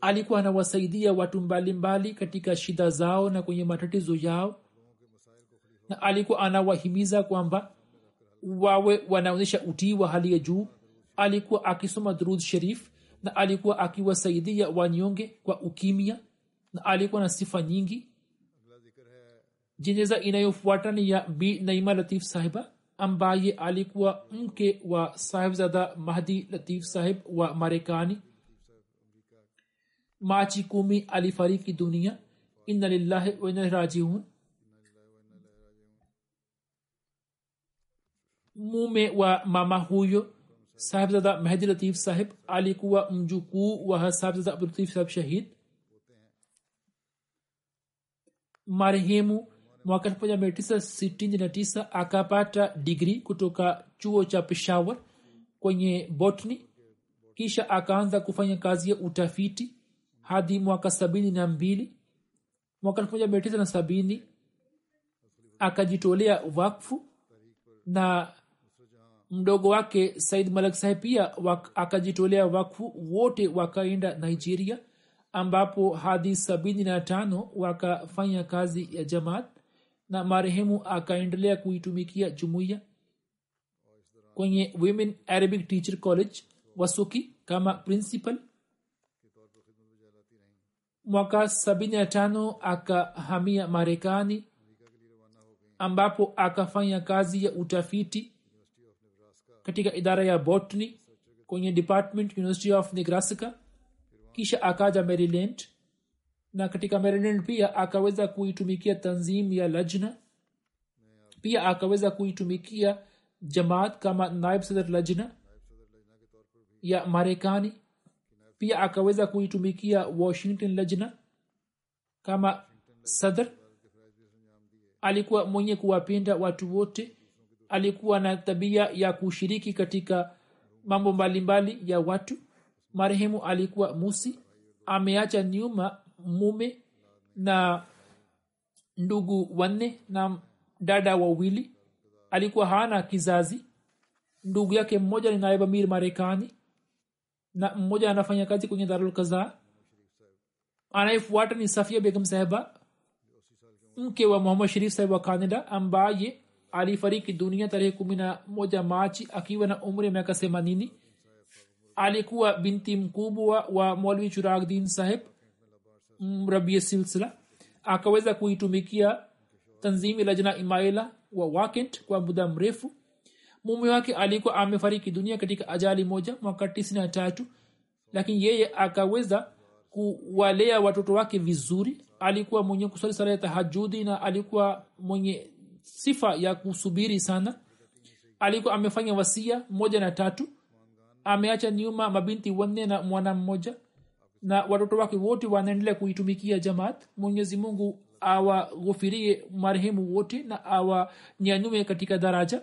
Alikuwa anawasaidia watu mbalimbali mbali katika shida zao na kwenye matatizo yao na alikuwa anawahimiza kwamba wawe wanaonyesha utii wa hali ya juu. Alikuwa akisoma durud sharif na alikuwa akiwasaidia wanyonge kwa ukimya. Na alikuwa na sifa nyingi. Jeneza inayofuata ni ya b naima latif sahiba ambaye alikuwa mke wa sahibzada mahdi latif sahib wa marekani. Machi kumi alifariki dunia. Inna lillahi wa inna rajiun mume wa mama huyo sahibzada mahdi latif sahib alikuwa mjukuu wa sahibzada abdulatif sahib shahid. Marehemu mwaka 1969 akapata digri kutoka chuo cha peshawar kwenye botni kisha akaanza kufanya kazi ya utafiti hadi mwaka sabini na mbili. Mwaka elfu moja mia tisa na sabini akajitolea wakfu na mdogo wake said malak saheb pia wak, akajitolea wakfu wote wakaenda nigeria ambapo hadi sabini na tano wakafanya kazi ya jamaat na marehemu akaendelea kuitumikia jumuiya. Kwenye women arabic teacher college wasuki kama principal mwaka sabini na tano akahamia marekani ambapo akafanya kazi ya utafiti katika idara ya botany kwenye department university of nebraska kisha akaja maryland na katika maryland pia akaweza kuitumikia tanzim ya lajna pia akaweza kuitumikia jamaat kama naib sadr lajna ya marekani pia akaweza kuitumikia washington lajna kama sadr. Alikuwa mwenye kuwapenda watu wote alikuwa na tabia ya kushiriki katika mambo mbalimbali ya watu. Marehemu alikuwa musi ameacha nyuma mume na ndugu wanne na dada wawili. Alikuwa hana kizazi. Ndugu yake mmoja ni naib amir marekani na mmoja anafanya kazi kwenye darul kaza. Anayefuata ni safia begum saheba mke wa muhammad sharif sahib wa canada ambaye alifariki dunia tarehe kumi na moja machi akiwa na umri miaka themanini. Alikuwa binti mkubwa wa molvi churagdin saheb mrabia silsila. Akaweza kuitumikia tanzimi lajna imaila wa wakent kwa muda mrefu. Mume wake alikuwa amefariki dunia katika ajali moja mwaka tisini na tatu lakini yeye akaweza kuwalea watoto wake vizuri. Alikuwa mwenye kusali sala ya tahajudi na alikuwa mwenye sifa ya kusubiri sana. Alikuwa amefanya wasia moja na tatu. Ameacha nyuma mabinti wanne na mwana mmoja. Na watoto wake wote wanaendelea kuitumikia jamaat. Mwenyezi mungu awaghufirie marehemu wote na awanyanyume katika daraja